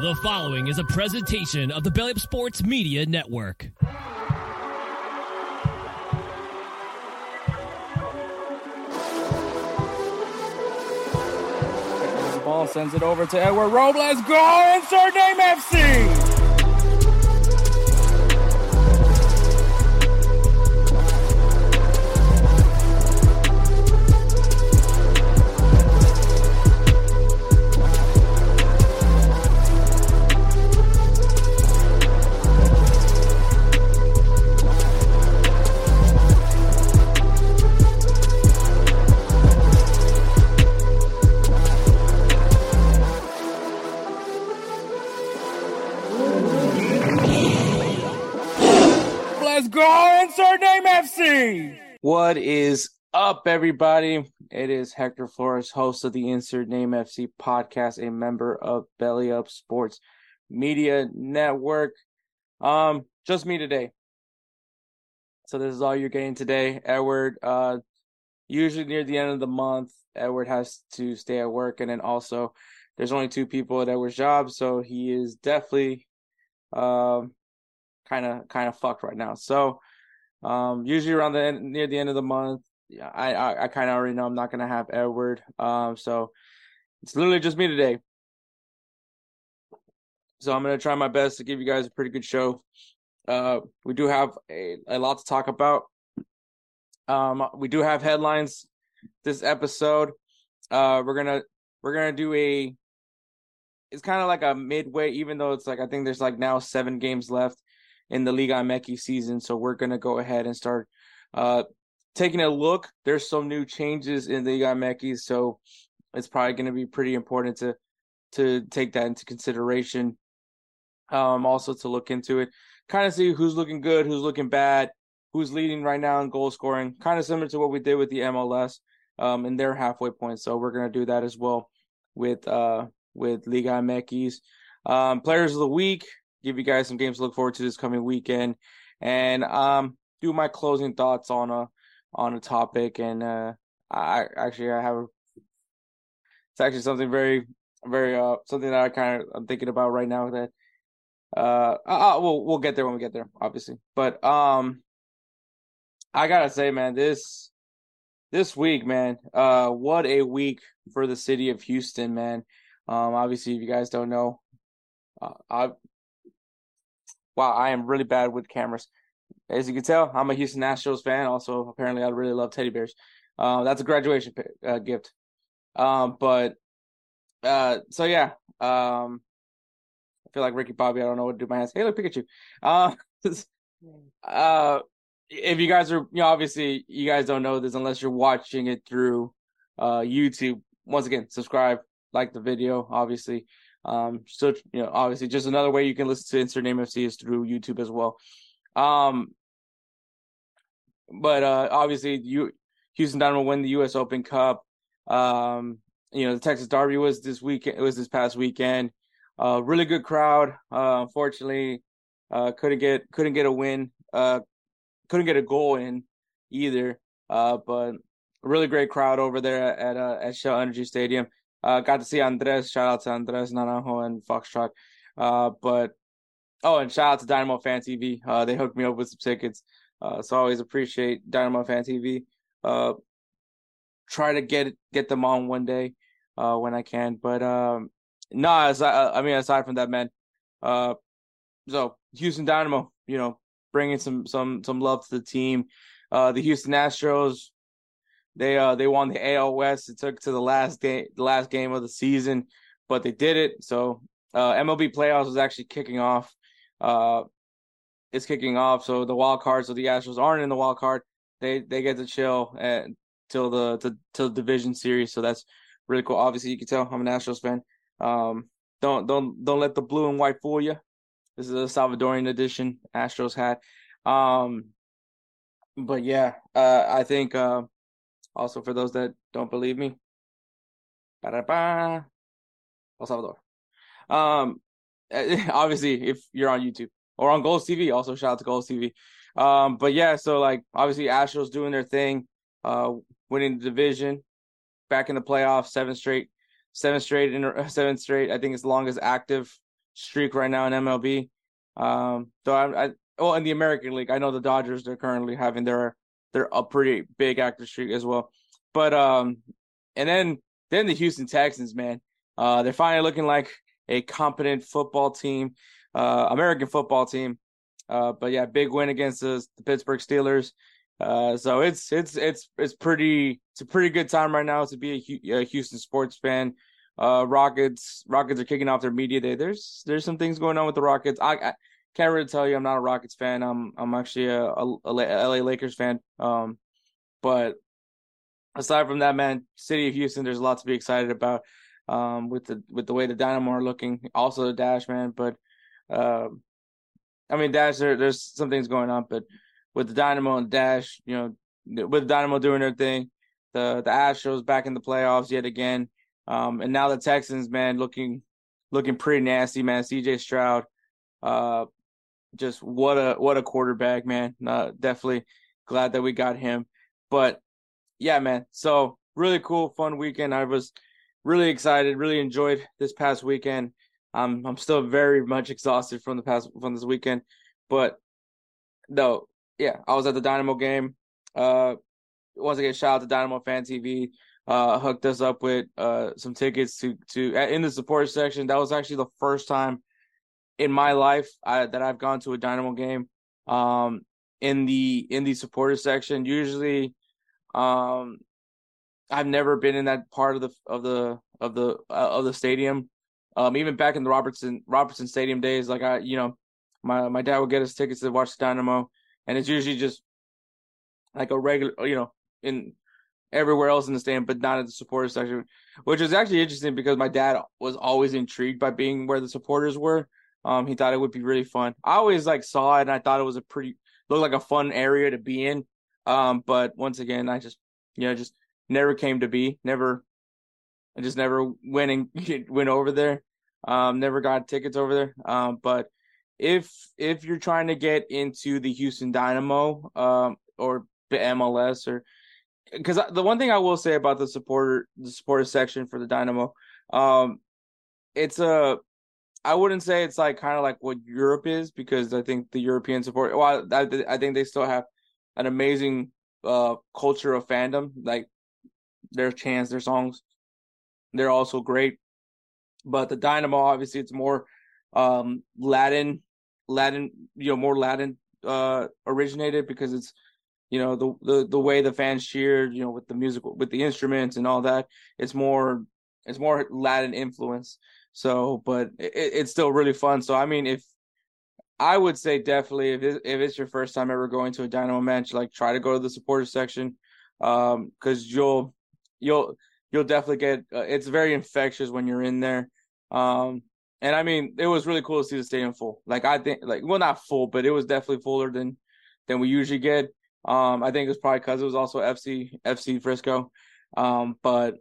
The following is a presentation of the Belly Up Sports Media Network. Ball sends it over to Edward Robles. Go insert name FC. Go insert name FC. What is up, everybody? It is Hector Flores, host of the Insert Name FC podcast, a member of Belly Up Sports Media Network. Um, just me today. So this is all you're getting today. Edward, uh, usually near the end of the month, Edward has to stay at work, and then also there's only two people at Edward's job, so he is definitely um kind of kind of fucked right now. So um usually around the end, near the end of the month, I I, I kind of already know I'm not gonna have Edward. Um, so it's literally just me today. So I'm gonna try my best to give you guys a pretty good show. Uh, we do have a, a lot to talk about. Um, we do have headlines this episode. Uh, we're gonna we're gonna do a. It's kind of like a midway, even though it's like I think there's like now seven games left in the Liga MX season. So we're gonna go ahead and start uh taking a look. There's some new changes in the Liga MX, so it's probably gonna be pretty important to to take that into consideration. Um, also to look into it, kind of see who's looking good, who's looking bad, who's leading right now in goal scoring. Kind of similar to what we did with the MLS, um, in their halfway point. So we're gonna do that as well with uh with Liga MX. Um, players of the week, give you guys some games to look forward to this coming weekend, and um, do my closing thoughts on a on a topic. And uh, I actually I have a, it's actually something very very uh something that I kind of I'm thinking about right now that uh, uh we'll we'll get there when we get there, obviously. But um, I gotta say, man, this this week, man, uh, what a week for the city of Houston, man. Um, obviously, if you guys don't know, uh, I wow, I am really bad with cameras. As you can tell, I'm a Houston Astros fan. Also, apparently, I really love teddy bears. Uh, that's a graduation uh, gift. Um, but uh, so yeah, um, I feel like Ricky Bobby. I don't know what to do with my hands. Hey, look, Pikachu. Uh, uh, if you guys are, you know, obviously, you guys don't know this unless you're watching it through uh YouTube. Once again, subscribe, like the video, obviously. Um, so you know, obviously, just another way you can listen to Insert Name FC is through YouTube as well. Um, but uh, obviously, you Houston Dynamo win the U.S. Open Cup. Um, you know, the Texas Derby was this weekend. It was this past weekend. Uh, really good crowd. Uh, unfortunately, uh, couldn't get couldn't get a win. Uh, couldn't get a goal in either. Uh, but really great crowd over there at uh, at Shell Energy Stadium. Uh, got to see Andres. Shout out to Andres Naranjo and Foxtrot. Uh, but oh, and shout out to Dynamo Fan TV. Uh, they hooked me up with some tickets. Uh, so I always appreciate Dynamo Fan TV. Uh, try to get get them on one day, uh, when I can. But um, nah, aside, I mean, aside from that, man. Uh, so Houston Dynamo, you know, bringing some some some love to the team. Uh, the Houston Astros, they uh they won the AL West. It took to the last game the last game of the season, but they did it. So uh, MLB playoffs was actually kicking off. Uh, it's kicking off. So the wild card. So the Astros aren't in the wild card. They they get to chill and till the to, till the division series. So that's really cool. Obviously, you can tell I'm an Astros fan. Um, don't don't don't let the blue and white fool you. This is a Salvadorian edition Astros hat. Um, but yeah, uh, I think uh, also for those that don't believe me, El Salvador. Um, obviously, if you're on YouTube or on GolzTV, also shout out to GolzTV. Um, but yeah, so like obviously Astros doing their thing, uh, winning the division, back in the playoffs, seven straight, seven straight in seven straight. I think it's the longest active streak right now in MLB. Um, so I, I well in the American League, I know the Dodgers they're currently having their they're a pretty big active streak as well. But um, and then then the Houston Texans, man, uh, they're finally looking like a competent football team, uh, American football team. Uh, but yeah, big win against the, the Pittsburgh Steelers. Uh, so it's it's it's it's pretty it's a pretty good time right now to be a, a Houston sports fan. Uh, Rockets Rockets are kicking off their media day. There's there's some things going on with the Rockets. I, I can't really tell you. I'm not a Rockets fan. I'm I'm actually a, a, a LA Lakers fan. Um, but aside from that, man, city of Houston, there's a lot to be excited about. Um, with the with the way the Dynamo are looking, also the Dash man, but um, I mean Dash, there, there's some things going on, but with the Dynamo and Dash, you know, with Dynamo doing their thing, the the Astros back in the playoffs yet again, um, and now the Texans, man, looking looking pretty nasty, man. C.J. Stroud, uh, just what a what a quarterback, man. Uh, definitely glad that we got him, but yeah, man. So really cool, fun weekend. I was really excited, really enjoyed this past weekend. I'm I'm still very much exhausted from the past from this weekend, but no, yeah, I was at the Dynamo game. Uh, once again, shout out to Dynamo Fan TV. Uh, hooked us up with uh some tickets to to in the support section. That was actually the first time in my life I, that I've gone to a Dynamo game. Um, in the in the supporter section, usually, um, I've never been in that part of the of the of the uh, of the stadium. Um, even back in the Robertson Robertson Stadium days, like I, you know, my my dad would get us tickets to watch the Dynamo, and it's usually just like a regular, you know, in everywhere else in the stadium, but not at the supporters section, which was actually interesting because my dad was always intrigued by being where the supporters were. Um, he thought it would be really fun. I always like saw it, and I thought it was a pretty looked like a fun area to be in. Um, but once again, I just you know just never came to be. Never, I just never went and went over there. Um, never got tickets over there. Um, but if if you're trying to get into the Houston Dynamo, um, or the MLS, or because the one thing I will say about the supporter the supporter section for the Dynamo, um, it's a I wouldn't say it's like kind of like what Europe is because I think the European support. Well, I, I think they still have an amazing uh culture of fandom. Like their chants, their songs, they're also great. But the Dynamo, obviously, it's more um Latin, Latin, you know, more Latin uh originated because it's you know the the the way the fans cheered, you know, with the musical, with the instruments and all that. It's more it's more Latin influence. So, but it, it's still really fun. So, I mean, if I would say definitely if it, if it's your first time ever going to a Dynamo match, like try to go to the supporter section, um, because you'll you'll you'll definitely get. Uh, it's very infectious when you're in there. Um, and I mean, it was really cool to see the stadium full. Like I think, like well, not full, but it was definitely fuller than than we usually get. Um, I think it was probably because it was also FC FC Frisco. Um, but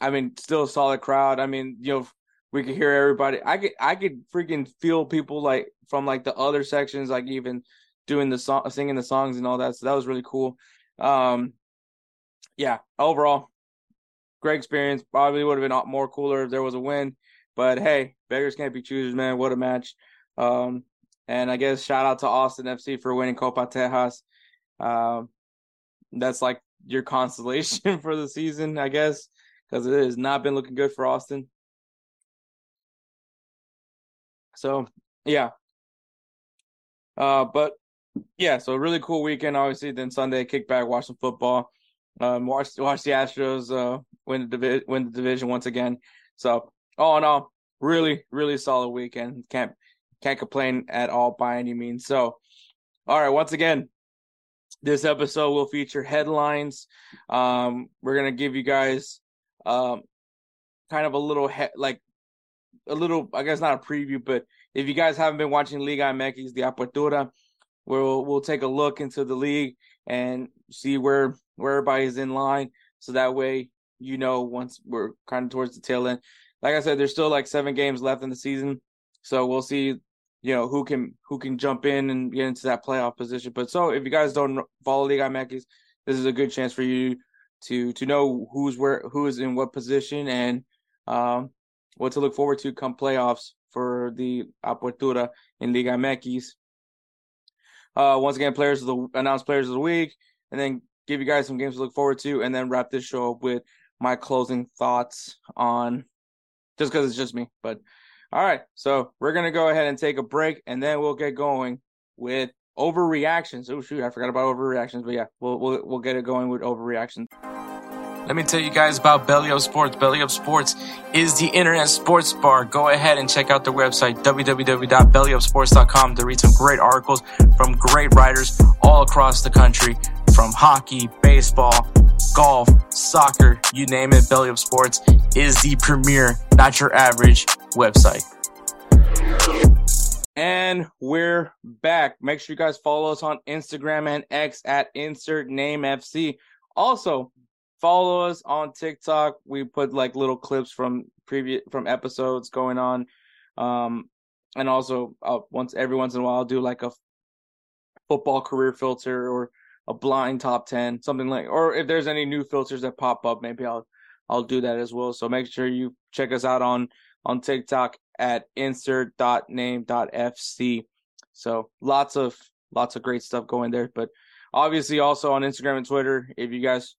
I mean, still a solid crowd. I mean, you know, we could hear everybody. I could I could freaking feel people like from like the other sections, like even doing the song, singing the songs and all that. So that was really cool. Um, yeah, overall, great experience. Probably would have been more cooler if there was a win, but hey, beggars can't be choosers, man. What a match! Um, and I guess shout out to Austin FC for winning Copa Tejas. Um, that's like your consolation for the season, I guess, because it has not been looking good for Austin. So yeah. Uh, but yeah, so really cool weekend. Obviously, then Sunday kick back, watch some football, um, watch watch the Astros uh win the divi- win the division once again. So all in all, really really solid weekend. Can't can't complain at all by any means. So, all right, once again, this episode will feature headlines. Um, we're gonna give you guys um kind of a little he- like a little, I guess not a preview, but if you guys haven't been watching Liga MX, the Apertura, we'll we'll take a look into the league and see where where everybody's in line, so that way you know once we're kind of towards the tail end. Like I said, there's still like seven games left in the season, so we'll see, you know, who can who can jump in and get into that playoff position. But so if you guys don't follow Liga MX, this is a good chance for you to to know who's where who is in what position and um what to look forward to come playoffs for the Apertura in Liga MX. Uh, once again, players of the announced players of the week, and then give you guys some games to look forward to, and then wrap this show up with my closing thoughts on just because it's just me. But all right, so we're gonna go ahead and take a break, and then we'll get going with overreactions. Oh shoot, I forgot about overreactions, but yeah, we'll we'll we'll get it going with overreactions. Let me tell you guys about Belly Up Sports. Belly Up Sports is the internet sports bar. Go ahead and check out their website, www.bellyupsports.com, to read some great articles from great writers all across the country from hockey, baseball, golf, soccer, you name it. Belly Up Sports is the premier, not your average website. And we're back. Make sure you guys follow us on Instagram and X at insert name FC. Also, follow us on TikTok. We put like little clips from previous from episodes going on. Um and also uh, once every once in a while I'll do like a football career filter or a blind top 10, something like or if there's any new filters that pop up, maybe I'll I'll do that as well. So make sure you check us out on on TikTok at insert.name.fc. So lots of lots of great stuff going there. But obviously also on Instagram and Twitter, if you guys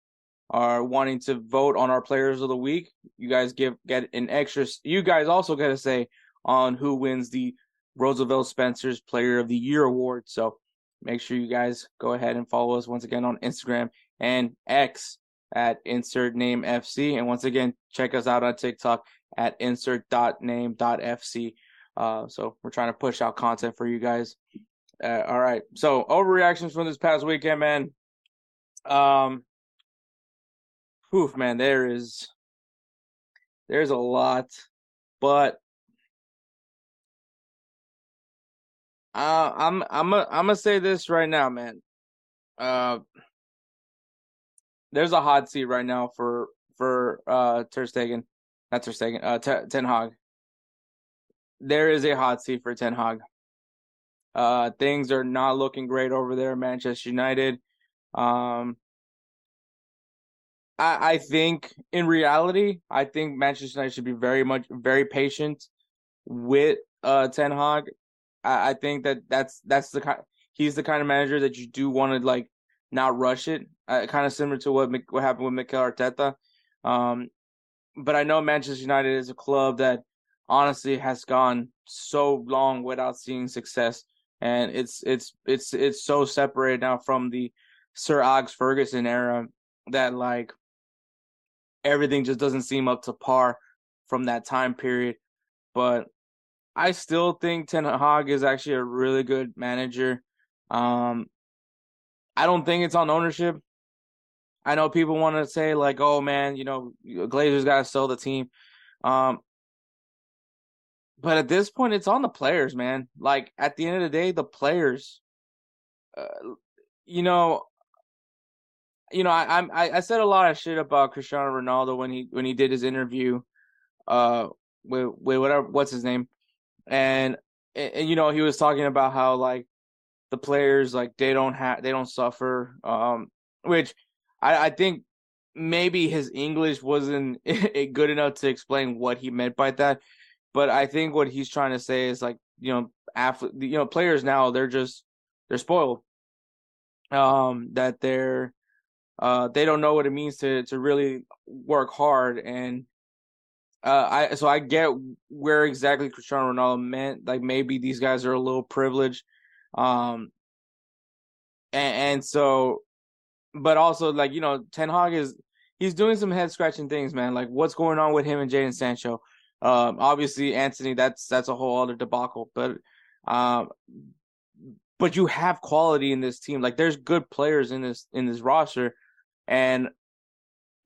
are wanting to vote on our players of the week, you guys give get an extra you guys also get a say on who wins the Roosevelt Spencer's Player of the Year award. So make sure you guys go ahead and follow us once again on Instagram and X at insert name FC. And once again, check us out on TikTok at insert.name.fc. Uh, so we're trying to push out content for you guys. Uh, all right. So overreactions from this past weekend, man. Um, Oof, man, there is there's a lot, but uh, I'm I'm a, I'm gonna say this right now, man. Uh, there's a hot seat right now for for uh Ter Stegen, not Ter Stegen, uh T- Ten Hag. There is a hot seat for Ten Hag. Uh, things are not looking great over there, Manchester United. Um, I, I think in reality, I think Manchester United should be very much very patient with uh Ten Hag. I, I think that that's that's the kind he's the kind of manager that you do want to like not rush it. Uh, kind of similar to what what happened with Mikel Arteta. Um, but I know Manchester United is a club that honestly has gone so long without seeing success, and it's it's it's it's so separated now from the Sir Alex Ferguson era that like everything just doesn't seem up to par from that time period. But I still think Ten Hag is actually a really good manager. Um, I don't think it's on ownership. I know people want to say like, "Oh man, you know, Glazers got to sell the team." Um, but at this point, it's on the players, man. Like at the end of the day, the players. Uh, you know, you know, I I I said a lot of shit about Cristiano Ronaldo when he when he did his interview, uh, with with whatever what's his name, and, and you know he was talking about how like the players like they don't have they don't suffer, um, which I I think maybe his English wasn't good enough to explain what he meant by that, but I think what he's trying to say is like you know after you know players now they're just they're spoiled, um, that they're uh, they don't know what it means to to really work hard and uh, I so I get where exactly Cristiano Ronaldo meant. Like maybe these guys are a little privileged, um, and, and so, but also like you know, Ten Hag is he's doing some head scratching things, man. Like what's going on with him and Jadon Sancho? Um, obviously Antony, that's that's a whole other debacle, but um, but you have quality in this team. Like there's good players in this in this roster and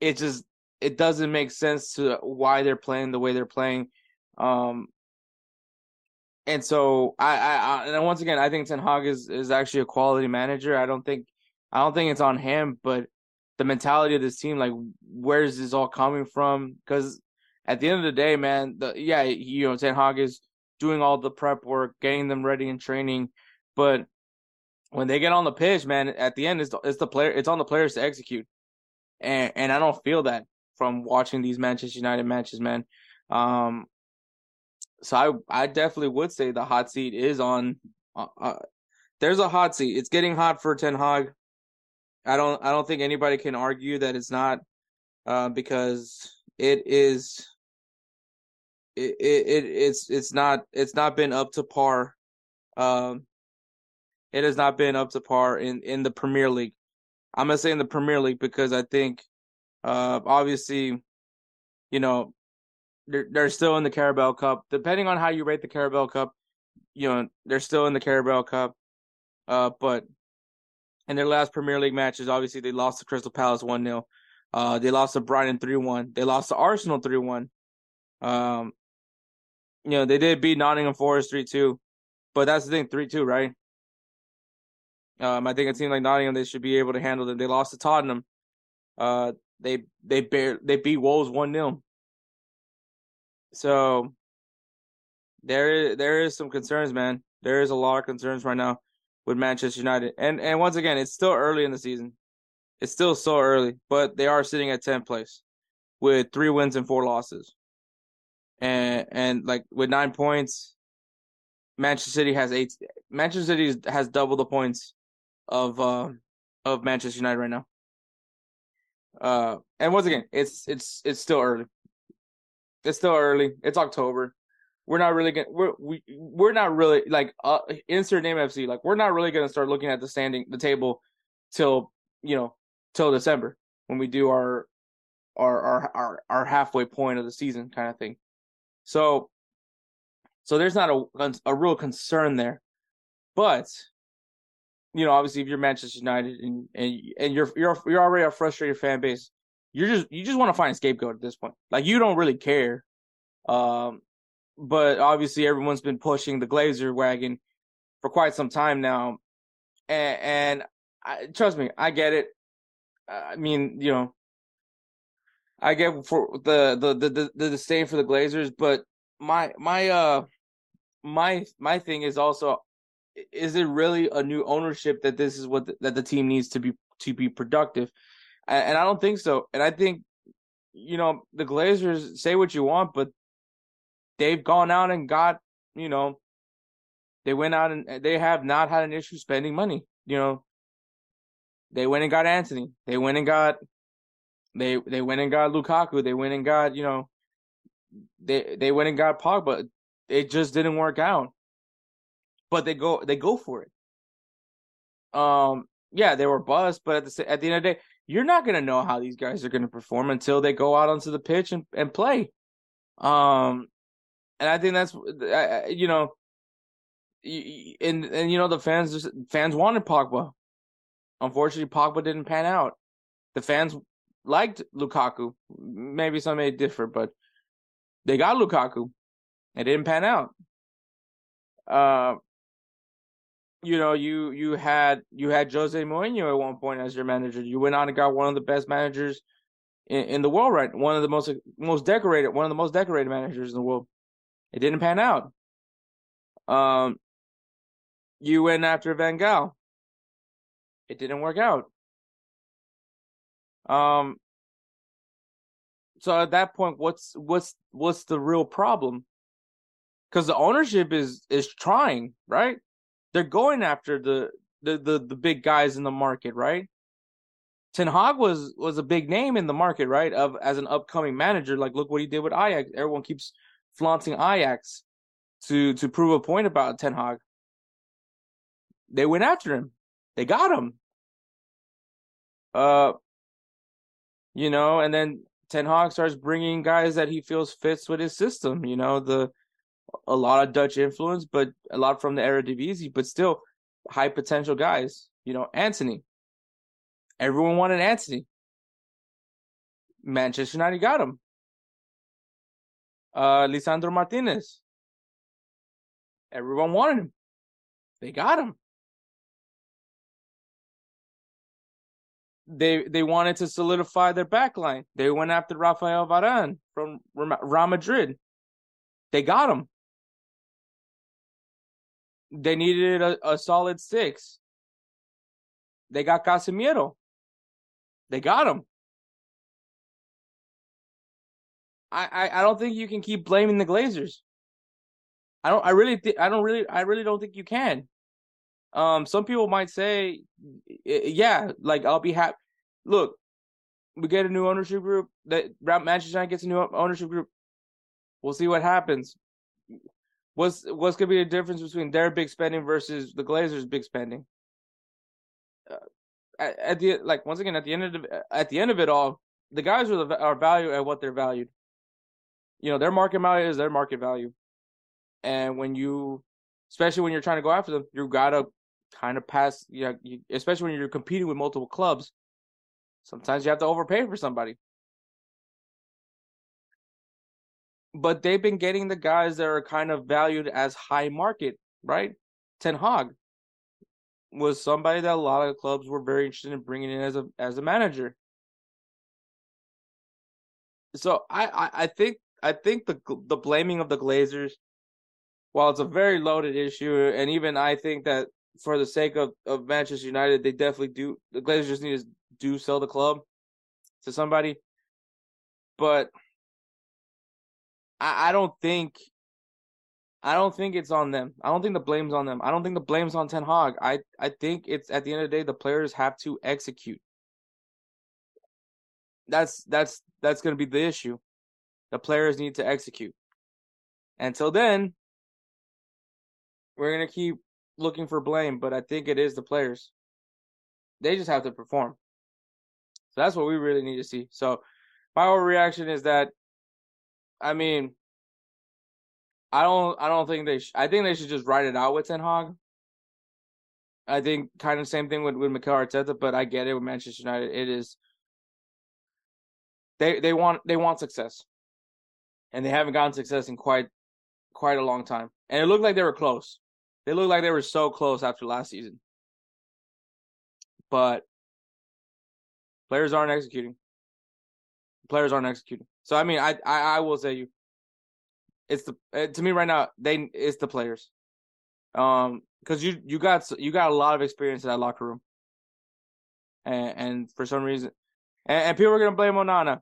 it just it doesn't make sense to why they're playing the way they're playing. Um, and so I, I, I and once again, I think Ten Hag is is actually a quality manager. I don't think I don't think it's on him, but the mentality of this team, like where's this all coming from? Because at the end of the day, man, the yeah, you know, Ten Hag is doing all the prep work, getting them ready in training, but when they get on the pitch, man, at the end it's it's the player it's on the players to execute. And and I don't feel that from watching these Manchester United matches, man. Um so I I definitely would say the hot seat is on. Uh, uh, there's a hot seat. It's getting hot for Ten Hag. I don't I don't think anybody can argue that it's not, uh, because it is. It, it, it it's it's not it's not been up to par. Um, it has not been up to par in in the Premier League. I'm gonna say in the Premier League because I think, uh, obviously, you know, they're they're still in the Carabao Cup. Depending on how you rate the Carabao Cup, you know, they're still in the Carabao Cup. Uh, but in their last Premier League matches, obviously they lost to Crystal Palace one 0 Uh, they lost to Brighton three one. They lost to Arsenal three one. Um, you know, they did beat Nottingham Forest three two, but that's the thing, three two, right? Um, I think a team like Nottingham they should be able to handle them. They lost to Tottenham. Uh, they they bear they beat Wolves one 0 So there there is some concerns, man. There is a lot of concerns right now with Manchester United, and and once again, it's still early in the season. It's still so early, but they are sitting at 10th place with three wins and four losses, and and like with nine points. Manchester City has eight. Manchester City has double the points of uh, of Manchester United right now. Uh, and once again, it's it's it's still early. It's still early. It's October. We're not really gonna we're we we're not really like uh, insert name FC. Like we're not really gonna start looking at the standing the table till you know till December when we do our our our our, our halfway point of the season kind of thing. So so there's not a a real concern there, but you know, obviously if you're Manchester United and and and you're you're you're already a frustrated fan base, you're just you just want to find a scapegoat at this point. Like you don't really care. Um, but obviously everyone's been pushing the Glazer wagon for quite some time now, and, and I, trust me, I get it. I mean, you know, I get for the the the the, the disdain for the Glazers, but my my uh my my thing is also is it really a new ownership that this is what the, that the team needs to be to be productive? And, and I don't think so. And I think you know the Glazers say what you want, but they've gone out and got you know they went out and they have not had an issue spending money. You know, they went and got Antony. They went and got they they went and got Lukaku. They went and got you know they they went and got Pogba. It just didn't work out but they go they go for it. Um, yeah, they were buzzed, but at the at the end of the day, you're not gonna know how these guys are gonna perform until they go out onto the pitch and, and play. Um, and I think that's you know, and and you know the fans just fans wanted Pogba. Unfortunately, Pogba didn't pan out. The fans liked Lukaku. Maybe some may differ, but they got Lukaku. It didn't pan out. Uh, you know, you you had you had Jose Mourinho at one point as your manager. You went on and got one of the best managers in, in the world, right? One of the most most decorated, one of the most decorated managers in the world. It didn't pan out. Um, you went after Van Gaal. It didn't work out. Um, so at that point, what's what's what's the real problem? Because the ownership is is trying, right? They're going after the the the, the big guys in the market, right? Ten Hag was was a big name in the market, right? Of as an upcoming manager, like look what he did with Ajax. Everyone keeps flaunting Ajax to to prove a point about Ten Hag. They went after him. They got him. Uh, you know, and then Ten Hag starts bringing guys that he feels fits with his system. You know, the a lot of Dutch influence, but a lot from the Eredivisie, but still high potential guys. You know, Antony. Everyone wanted Antony. Manchester United got him. Uh, Lisandro Martinez. Everyone wanted him. They got him. They they wanted to solidify their backline. They went after Rafael Varane from Real Madrid. They got him. They needed a, a solid six. They got Casemiro. They got him. I, I, I don't think you can keep blaming the Glazers. I don't. I really. Th- I don't really. I really don't think you can. Um, some people might say, yeah, like I'll be happy. Look, we get a new ownership group. That Manchester United gets a new ownership group. We'll see what happens. What's what's gonna be the difference between their big spending versus the Glazers' big spending? Uh, at, at, the like once again at the end of the, at the end of it all, the guys are the, are valued at what they're valued. You know, their market value is their market value, and when you, especially when you're trying to go after them, you gotta kind of pass. You, know, you especially when you're competing with multiple clubs, sometimes you have to overpay for somebody. But they've been getting the guys that are kind of valued as high market, right? Ten Hag was somebody that a lot of clubs were very interested in bringing in as a as a manager. So I, I, I think I think the the blaming of the Glazers, while it's a very loaded issue, and even I think that for the sake of, of Manchester United, they definitely do the Glazers need to do sell the club to somebody. But I, I don't think I don't think it's on them. I don't think the blame's on them. I don't think the blame's on Ten Hag. I I think it's at the end of the day the players have to execute. That's that's that's to be the issue. The players need to execute. Until then, we're to keep looking for blame, but I think it is the players. They just have to perform. So that's what we really need to see. So my overreaction is that I mean, I don't. I don't think they. Sh- I think they should just write it out with Ten Hag. I think kind of same thing with with Mikel Arteta, but I get it with Manchester United. It is they they want they want success, and they haven't gotten success in quite quite a long time. And it looked like they were close. They looked like they were so close after last season, but players aren't executing. Players aren't executing. So I mean, I I, I will say you, it's the uh, to me right now they it's the players, um, because you you got you got a lot of experience in that locker room, and and for some reason, and, and people are gonna blame Onana.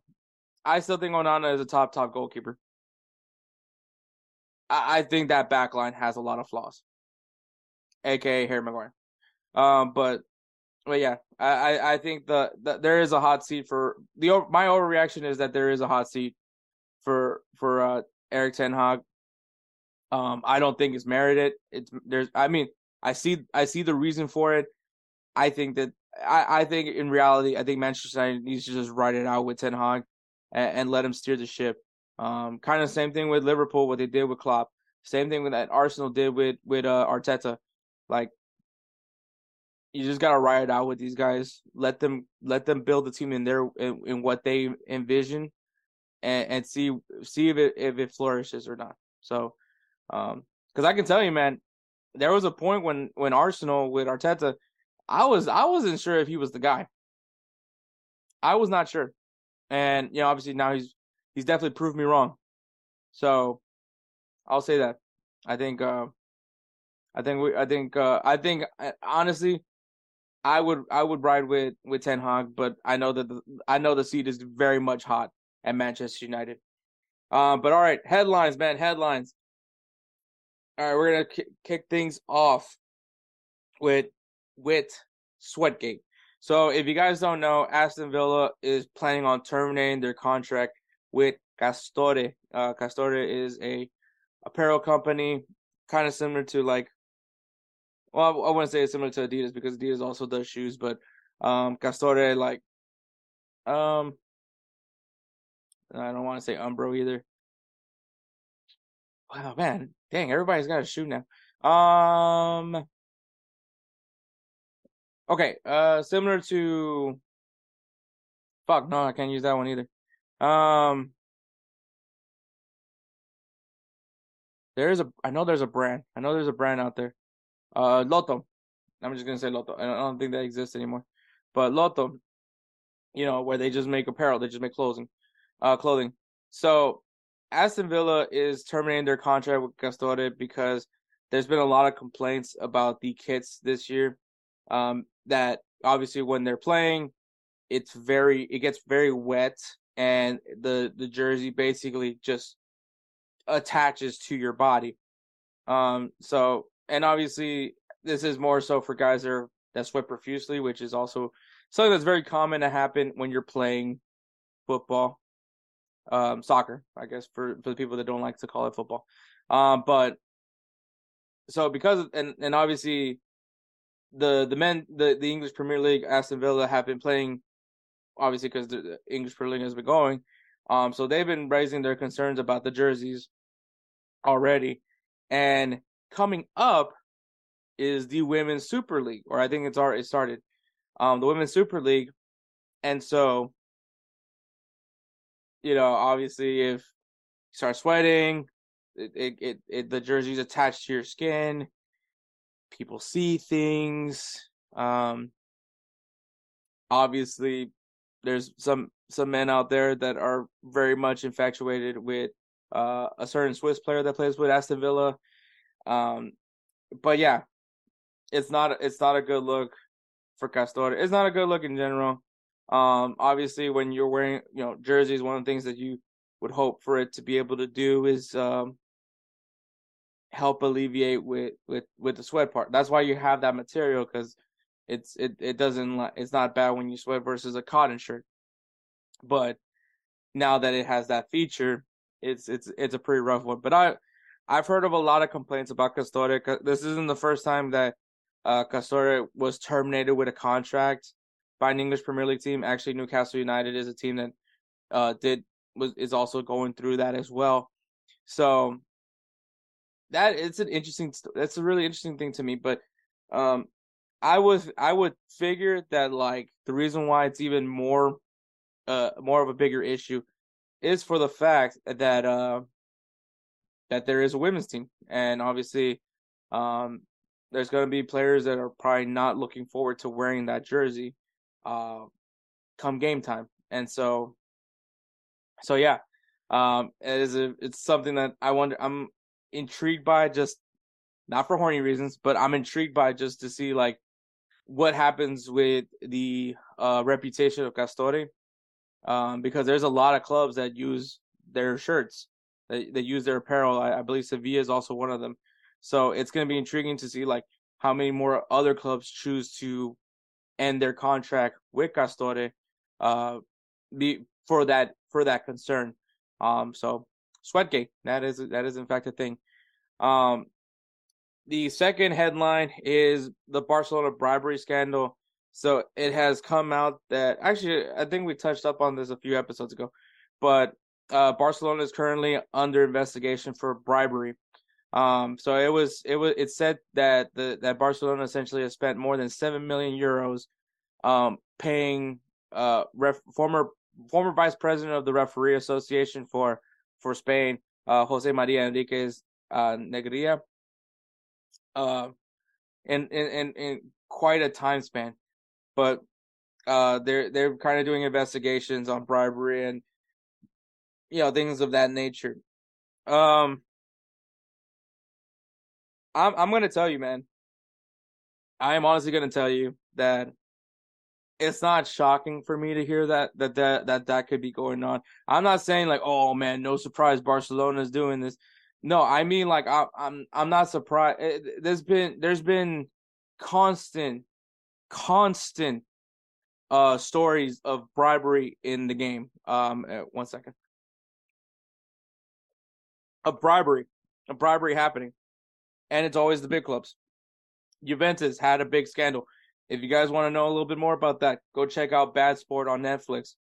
I still think Onana is a top top goalkeeper. I, I think that back line has a lot of flaws, aka Harry Maguire. Um, but but yeah, I, I think the, the there is a hot seat for the my overreaction is that there is a hot seat for for uh, Erik Ten Hag. Um, I don't think it's merited. It's there's I mean I see I see the reason for it. I think that I, I think in reality I think Manchester United needs to just write it out with Ten Hag and, and let him steer the ship. Um, kind of same thing with Liverpool, what they did with Klopp. Same thing with that Arsenal did with with uh, Arteta. Like you just gotta ride it out with these guys. Let them let them build the team in their in, in what they envision, and, and see see if it if it flourishes or not. So, um, because I can tell you, man, there was a point when when Arsenal with Arteta, I was I wasn't sure if he was the guy. I was not sure, and you know, obviously now he's he's definitely proved me wrong. So, I'll say that. I think. Uh, I think we. I think. Uh, I think. Uh, honestly, I would I would ride with with Ten Hag, but I know that the, I know the seat is very much hot at Manchester United. Um, but all right, headlines, man, headlines. All right, we're gonna k- kick things off with with Sweatgate. So if you guys don't know, Aston Villa is planning on terminating their contract with Castore. Uh, Castore is a apparel company, kind of similar to like well, I wouldn't say it's similar to Adidas because Adidas also does shoes, but um, Castore like um, I don't want to say Umbro either. Wow, man, dang, everybody's got a shoe now. Um, okay, uh, similar to fuck, no, I can't use that one either. Um, there is a, I know there's a brand, I know there's a brand out there uh, Lotto. I'm just gonna say Lotto. I don't think that exists anymore. But Lotto, you know, where they just make apparel, they just make clothing, uh, clothing. So Aston Villa is terminating their contract with Castore because there's been a lot of complaints about the kits this year. Um, that obviously when they're playing, it's very it gets very wet and the the jersey basically just attaches to your body. Um, so and obviously this is more so for guys that are, that sweat profusely, which is also something that's very common to happen when you're playing football, um, soccer, I guess for for the people that don't like to call it football. Um, but so because and and obviously the the men the the English Premier League Aston Villa have been playing obviously because the English Premier League has been going. Um, so they've been raising their concerns about the jerseys already, and coming up is the Women's Super League, or I think it's already started. Um, the Women's Super League, and so you know, obviously, if you start sweating, it, it, it, it the jersey's attached to your skin. People see things. Um, obviously, there's some some men out there that are very much infatuated with uh, a certain Swiss player that plays with Aston Villa. Um, but yeah, it's not it's not a good look for Castore. It's not a good look in general. Um, obviously, when you're wearing you know jerseys, one of the things that you would hope for it to be able to do is um, help alleviate with with with the sweat part. That's why you have that material because it's it it doesn't it's not bad when you sweat versus a cotton shirt. But now that it has that feature, it's it's it's a pretty rough one. But I I've heard of a lot of complaints about Castore. This isn't the first time that uh, Castore was terminated with a contract by an English Premier League team. Actually, Newcastle United is a team that uh, did was is also going through that as well. So that it's an interesting. That's a really interesting thing to me. But um, I was I would figure that like the reason why it's even more uh more of a bigger issue is for the fact that uh that there is a women's team. And obviously um there's going to be players that are probably not looking forward to wearing that jersey uh come game time. And so so yeah um it is a, it's something that i wonder i'm intrigued by just not for horny reasons but i'm intrigued by just to see like what happens with the uh, reputation of Castore, um, because there's a lot of clubs that use their shirts, that, that use their apparel. I, I believe Sevilla is also one of them. So it's going to be intriguing to see like how many more other clubs choose to end their contract with Castore, uh, be for that for that concern. Um, so Sweatgate, that is that is in fact a thing. Um, the second headline is the Barcelona bribery scandal. So it has come out that actually I think we touched up on this a few episodes ago, but uh, Barcelona is currently under investigation for bribery. Um, so it was it was it said that the that Barcelona essentially has spent more than seven million euros, um, paying uh ref, former former vice president of the referee association for for Spain, uh, Jose Maria Enriquez uh, Negreira, uh, in, in, in, quite a time span. But uh, they're they're kind of doing investigations on bribery and you know things of that nature. Um, I'm I'm gonna tell you, man. I am honestly gonna tell you that it's not shocking for me to hear that that that that that could be going on. I'm not saying like, oh man, no surprise, Barcelona's doing this. No, I mean like I, I'm I'm not surprised. It, eh, there's been there's been constant, constant uh stories of bribery in the game. Um, uh, one second. A bribery, of bribery happening, and it's always the big clubs. Juventus had a big scandal. If you guys want to know a little bit more about that, go check out Bad Sport on Netflix.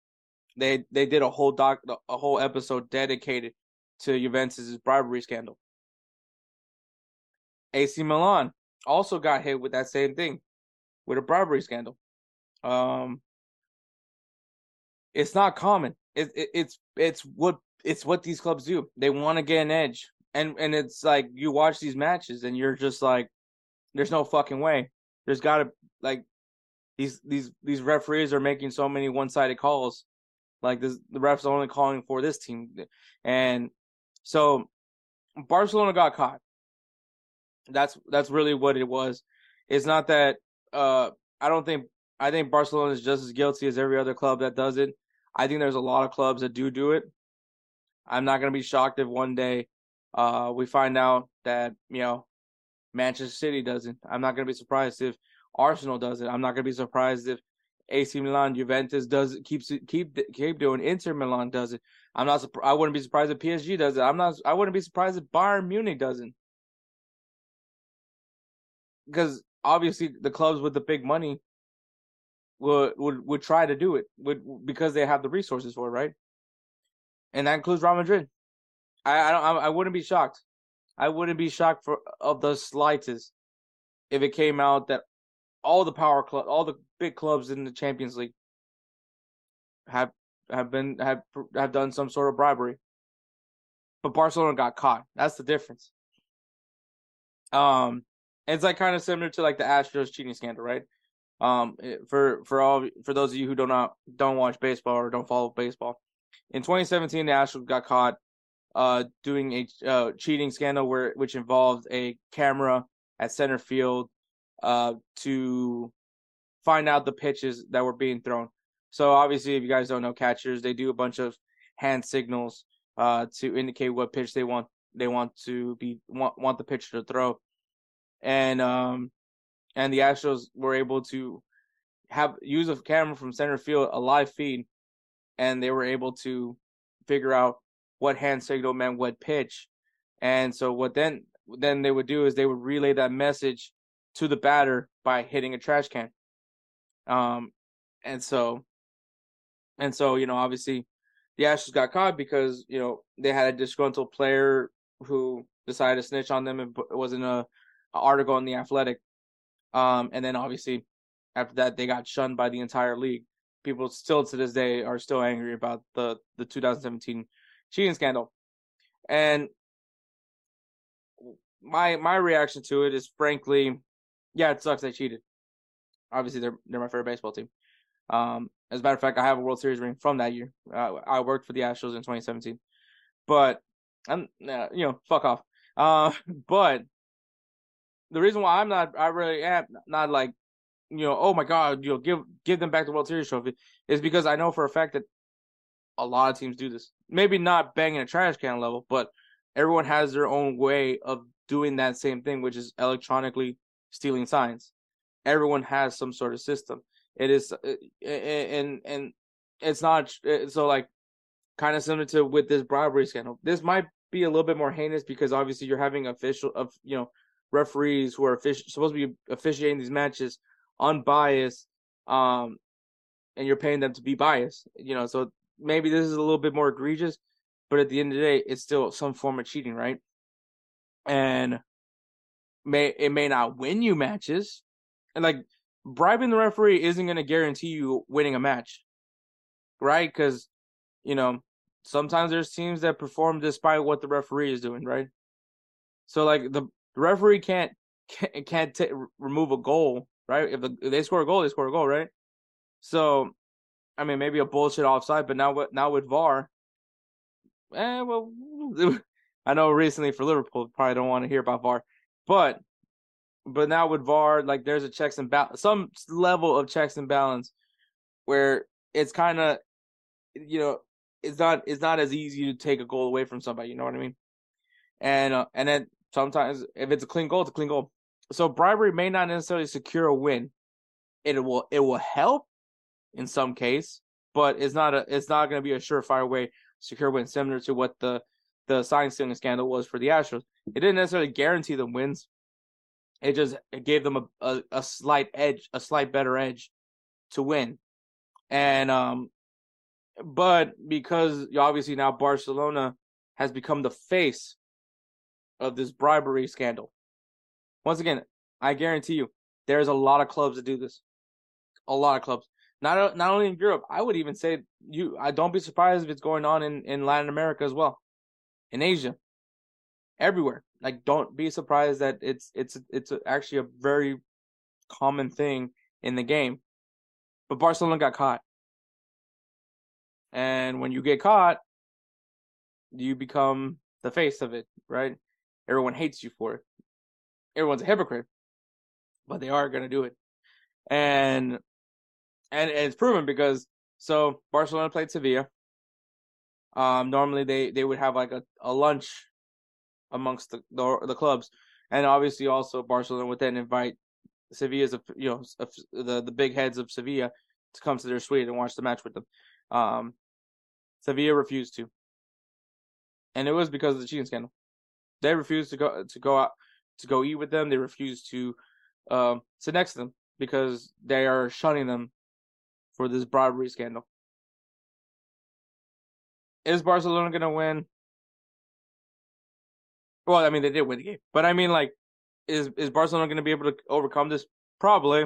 They they did a whole doc a whole episode dedicated to Juventus' bribery scandal. AC Milan also got hit with that same thing, with a bribery scandal. Um, it's not common. It, it, it's it's what it's what these clubs do. They want to get an edge, and and it's like you watch these matches, and you're just like, there's no fucking way. There's got to like these these these referees are making so many one sided calls. Like this, the refs are only calling for this team, and so Barcelona got caught. That's that's really what it was. It's not that uh I don't think I think Barcelona is just as guilty as every other club that does it. I think there's a lot of clubs that do do it. I'm not going to be shocked if one day uh we find out that you know Manchester City doesn't. I'm not going to be surprised if Arsenal does it. I'm not going to be surprised if AC Milan, Juventus does it, keeps keep keep doing. Inter Milan does it. I'm not. I wouldn't be surprised if PSG does it. I'm not. I wouldn't be surprised if Bayern Munich doesn't. Because obviously the clubs with the big money would would would try to do it would because they have the resources for it, right? And that includes Real Madrid. I I don't I, I wouldn't be shocked. I wouldn't be shocked for of the slightest if it came out that all the power club, all the big clubs in the Champions League have have been have have done some sort of bribery. But Barcelona got caught. That's the difference. Um, it's like kind of similar to like the Astros cheating scandal, right? Um, for for all for those of you who do not don't watch baseball or don't follow baseball, in 2017 the Astros got caught uh doing a uh, cheating scandal where which involved a camera at center field uh to find out the pitches that were being thrown. So obviously, if you guys don't know catchers, they do a bunch of hand signals uh to indicate what pitch they want they want to be want want the pitcher to throw, and um and the Astros were able to have use a camera from center field, a live feed, and they were able to figure out what hand signal meant what pitch. And so what then then they would do is they would relay that message to the batter by hitting a trash can. Um and so and so, you know, obviously the Astros got caught because, you know, they had a disgruntled player who decided to snitch on them and it wasn't a, a article in the Athletic um, and then obviously after that, they got shunned by the entire league. People still to this day are still angry about the the 2017 cheating scandal. And my my reaction to it is frankly, yeah, it sucks they cheated. Obviously, they're they're my favorite baseball team. Um, as a matter of fact, I have a World Series ring from that year. Uh, I worked for the Astros in 2017, but I'm you know fuck off. Uh, but the reason why I'm not, I really am not like, you know, oh my god, you know, give give them back the World Series trophy is because I know for a fact that a lot of teams do this. Maybe not banging a trash can level, but everyone has their own way of doing that same thing, which is electronically stealing signs. Everyone has some sort of system. It is, uh, and and it's not uh, so like kind of similar to with this bribery scandal. This might be a little bit more heinous because obviously you're having official of you know referees who are offici- supposed to be officiating these matches unbiased, um, and you're paying them to be biased. You know, so maybe this is a little bit more egregious, but at the end of the day, it's still some form of cheating, right? And may it may not win you matches, and like bribing the referee isn't going to guarantee you winning a match, right? Because you know sometimes there's teams that perform despite what the referee is doing, right? So like the referee can't can't, can't t- remove a goal, right? If, the, if they score a goal, they score a goal, right? So, I mean, maybe a bullshit offside, but now with now with VAR, eh, well, I know recently for Liverpool, probably don't want to hear about VAR, but but now with VAR, like there's a checks and balance, some level of checks and balance, where it's kind of, you know, it's not it's not as easy to take a goal away from somebody. You know what I mean? And uh, and then Sometimes if it's a clean goal, it's a clean goal. So bribery may not necessarily secure a win. It will it will help in some case, but it's not a it's not going to be a surefire way secure win, similar to what the the sign stealing scandal was for the Astros. It didn't necessarily guarantee them wins. It just it gave them a, a, a slight edge, a slight better edge to win. And um but because obviously now Barcelona has become the face of this bribery scandal. Once again, I guarantee you, there's a lot of clubs that do this. A lot of clubs. Not not only in Europe, I would even say you. I don't be surprised if it's going on in in Latin America as well, in Asia, everywhere. Like, don't be surprised that it's it's it's actually a very common thing in the game. But Barcelona got caught, and when you get caught, you become the face of it, right? Everyone hates you for it. Everyone's a hypocrite, but they are going to do it. And, and it's proven because so Barcelona played Sevilla. Um, normally they, they would have like a, a lunch amongst the, the the, clubs, and obviously also Barcelona would then invite Sevilla's you know the the big heads of Sevilla to come to their suite and watch the match with them. Um, Sevilla refused to, and it was because of the cheating scandal. They refused to go to go out to go eat with them. They refuse to um, sit next to them because they are shunning them for this bribery scandal. Is Barcelona going to win? Well, I mean, they did win the game, but I mean, like, is is Barcelona going to be able to overcome this? Probably.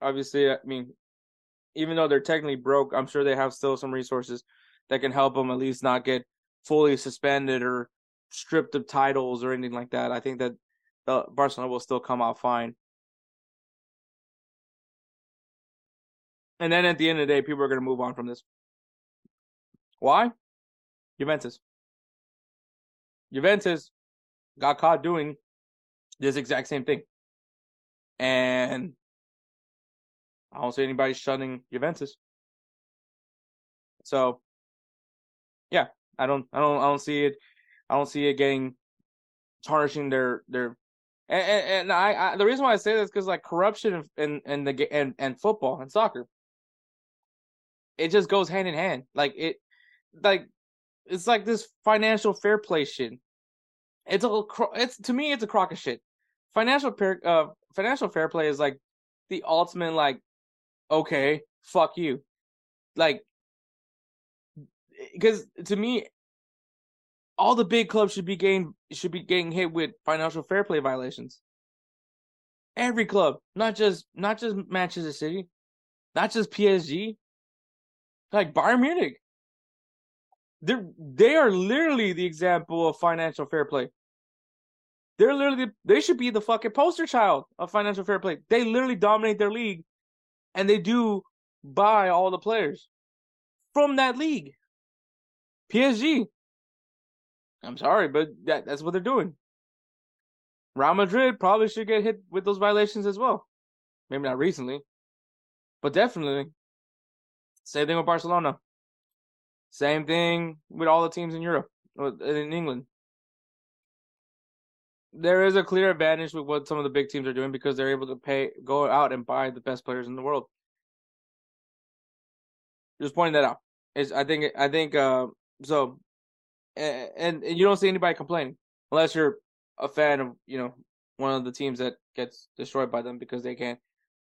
Obviously, I mean, even though they're technically broke, I'm sure they have still some resources that can help them at least not get fully suspended or stripped of titles or anything like that. I think that the Barcelona will still come out fine. And then at the end of the day, people are going to move on from this. Why? Juventus. Juventus got caught doing this exact same thing. And I don't see anybody shunning Juventus. So yeah, I don't I don't I don't see it I don't see it getting tarnishing their their and, and, and I, I, the reason why I say this because like corruption in in the and and football and soccer, it just goes hand in hand. Like it, like it's like this financial fair play shit. It's a it's to me it's a crock of shit. Financial fair uh financial fair play is like the ultimate like okay fuck you, like because to me all the big clubs should be getting should be getting hit with financial fair play violations. Every club, not just not just Manchester City, not just PSG, like Bayern Munich. They they are literally the example of financial fair play. They're literally they should be the fucking poster child of financial fair play. They literally dominate their league, and they do buy all the players from that league. PSG, I'm sorry, but that, that's what they're doing. Real Madrid probably should get hit with those violations as well. Maybe not recently, but definitely. Same thing with Barcelona. Same thing with all the teams in Europe, in England. There is a clear advantage with what some of the big teams are doing because they're able to pay, go out and buy the best players in the world. Just pointing that out. Is I think I think uh so and, and you don't see anybody complaining unless you're a fan of you know one of the teams that gets destroyed by them because they can't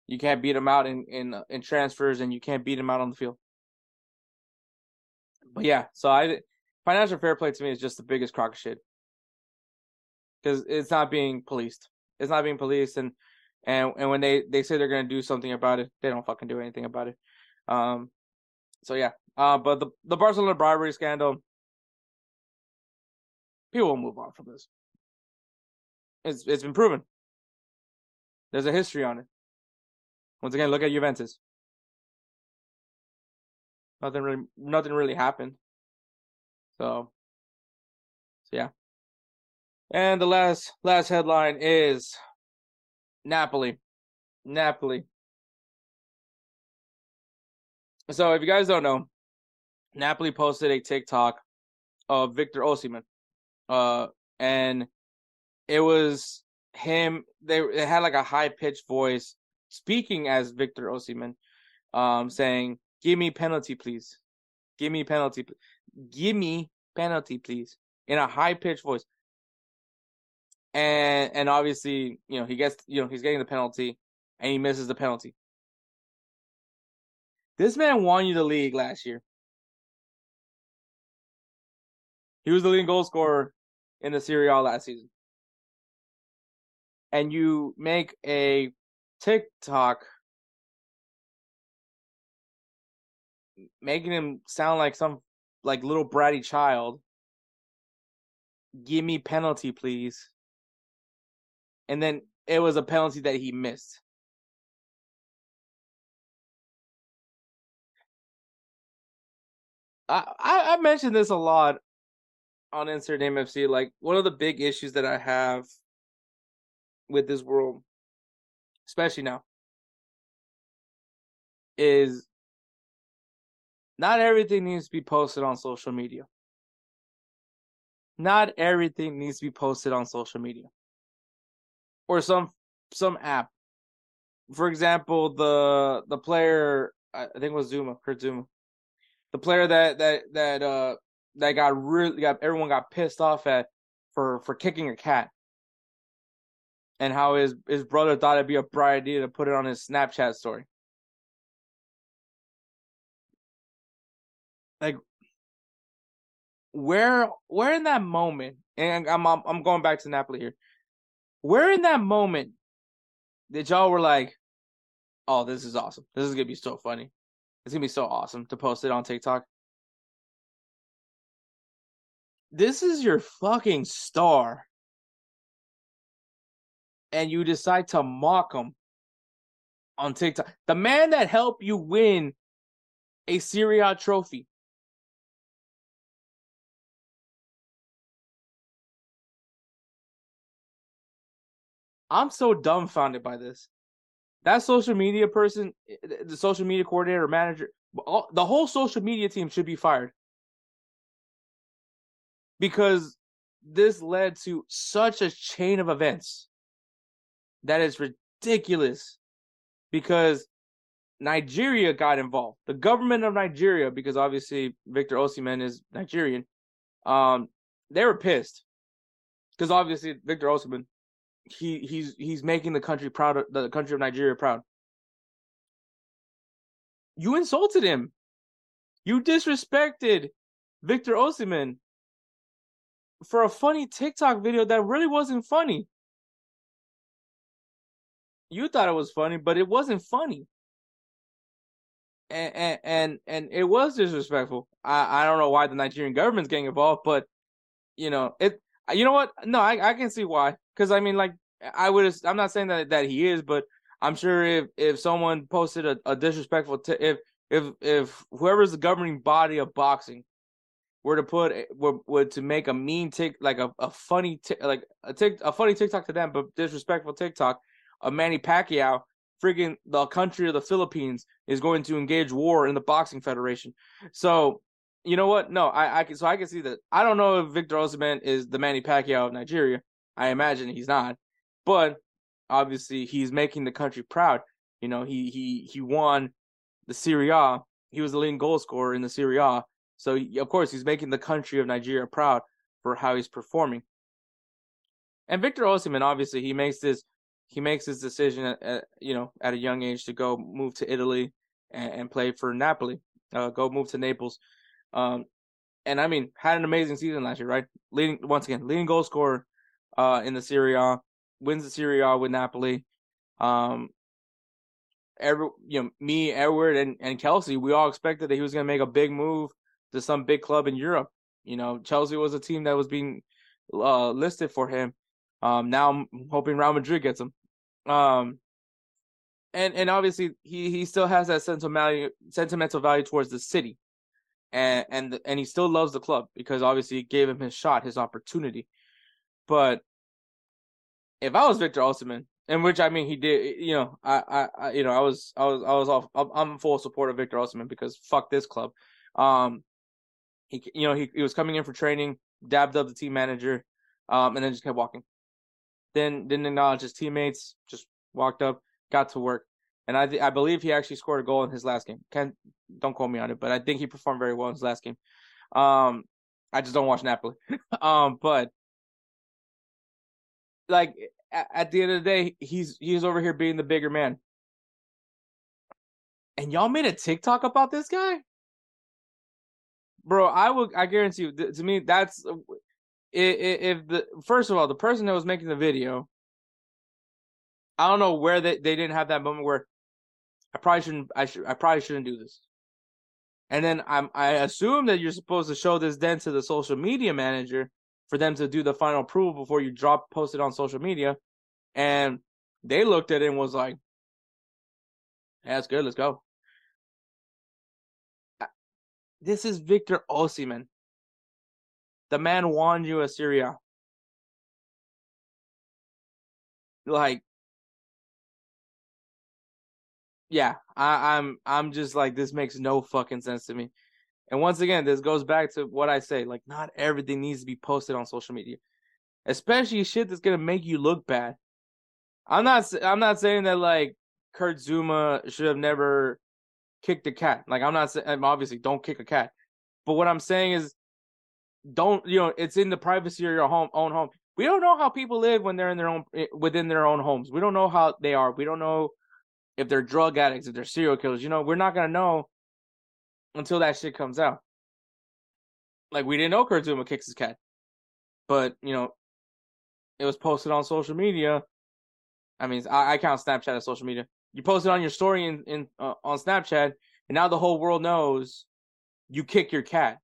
you can't beat them out in in in transfers and you can't beat them out on the field. But yeah, so I financial fair play to me is just the biggest crock of shit because it's not being policed. It's not being policed, and and and when they they say they're gonna do something about it, they don't fucking do anything about it. Um, so yeah. Uh, but the the Barcelona bribery scandal, people will move on from this. It's it's been proven. There's a history on it. Once again, look at Juventus. Nothing really nothing really happened. So, so yeah. And the last last headline is Napoli. Napoli. So if you guys don't know, Napoli posted a TikTok of Victor Osimhen uh, and it was him. They they had like a high pitched voice speaking as Victor Osimhen, um, saying, "Give me penalty, please. Give me penalty. Give me penalty, please." In a high pitched voice. And and obviously, you know, he gets, you know, he's getting the penalty, and he misses the penalty. This man won you the league last year. He was the leading goal scorer in the Serie A last season, and you make a TikTok making him sound like some like little bratty child. Give me penalty, please. And then it was a penalty that he missed. I, I, mentioned this a lot on Insert Name FC, like one of the big issues that I have with this world, especially now, is not everything needs to be posted on social media. not everything needs to be posted on social media or some some app. For example, the the player I think it was Zouma, Kurt Zouma, the player that that that uh that got really got everyone got pissed off at for for kicking a cat, and how his his brother thought it'd be a bright idea to put it on his Snapchat story. Like where where in that moment, and I'm I'm, I'm going back to Napoli here. Where in that moment that y'all were like, "Oh, this is awesome. This is gonna be so funny. It's gonna be so awesome to post it on TikTok." This is your fucking star, and you decide to mock him on TikTok. The man that helped you win a Serie A trophy. I'm so dumbfounded by this. That social media person, eh, eh, the social media coordinator, manager, the whole social media team should be fired because this led to such a chain of events that is ridiculous. Because Nigeria got involved, the government of Nigeria, because obviously Victor Osimhen is Nigerian, um, they were pissed because obviously Victor Osimhen he he's he's making the country proud of the country of Nigeria proud. You insulted him. You disrespected Victor Osimhen for a funny TikTok video that really wasn't funny. You thought it was funny, but it wasn't funny. And and and, and it was disrespectful. I, I don't know why the Nigerian government's getting involved, but you know it you know what? No, I, I can see why. Because I mean, like, I would. I'm not saying that that he is, but I'm sure if if someone posted a, a disrespectful, t- if if if whoever's the governing body of boxing were to put eh, were, were to make a mean tick like a, a funny tick like a tick a funny TikTok to them, but disrespectful TikTok, a Manny Pacquiao, freaking the country of the Philippines is going to engage war in the boxing federation. So you know what? No, I, I can so I can see that. I don't know if Victor Osimhen is the Manny Pacquiao of Nigeria. I imagine he's not, but obviously he's making the country proud. You know, he he he won the Serie A. He was the leading goal scorer in the Serie A. So of course he's making the country of Nigeria proud for how he's performing. And Victor Osimhen, obviously, he makes this he makes his decision at, at, you know at a young age to go move to Italy and, and play for Napoli, uh, go move to Naples. Um, and I mean, had an amazing season last year, right? Leading once again, leading goal scorer uh, in the Serie A, wins the Serie A with Napoli. Um, every you know, me, Edward, and and Kelsey, we all expected that he was going to make a big move to some big club in Europe. You know, Chelsea was a team that was being uh, listed for him. Um, now I'm hoping Real Madrid gets him. Um, and and obviously he he still has that sentimental sentimental value towards the city and and and he still loves the club because obviously it gave him his shot, his opportunity. But if I was Victor Osimhen, in which I mean he did, you know, I, I, I you know, I was, I was, I was off. I'm full support of Victor Osimhen because fuck this club. Um, he, you know, he, he was coming in for training, dabbed up the team manager, um, and then just kept walking. Then didn't acknowledge his teammates, just walked up, got to work and I I believe he actually scored a goal in his last game. Can't don't quote me on it, but I think he performed very well in his last game. Um, I just don't watch Napoli. um, but like at, at the end of the day, he's he's over here being the bigger man. And y'all made a TikTok about this guy, bro. I would I guarantee you to me that's uh, if, if the first of all the person that was making the video I don't know where they, they didn't have that moment where I probably shouldn't. I should. I probably shouldn't do this. And then I'm. I assume that you're supposed to show this then to the social media manager for them to do the final approval before you drop post it on social media. And they looked at it and was like, "Yeah, that's good. Let's go." This is Victor Osimhen. The man won you a Serie A. Like yeah, I, I'm I'm just like this makes no fucking sense to me. And once again, this goes back to what I say: like, not everything needs to be posted on social media, especially shit that's gonna make you look bad. I'm not. I'm not saying that like Kurt Zouma should have never kicked the cat. Like, I'm not saying obviously don't kick a cat, but what I'm saying is, don't you know? It's in the privacy of your home, own home. We don't know how people live when they're in their own eh, within their own homes. We don't know how they are. We don't know if they're drug addicts, if they're serial killers. You know, we're not gonna know until that shit comes out. Like we didn't know Kurt Zouma kicks his cat, but you know, it was posted on social media. I mean, I, I count Snapchat as social media. You post it on your story in, in uh, on Snapchat, and now the whole world knows you kick your cat.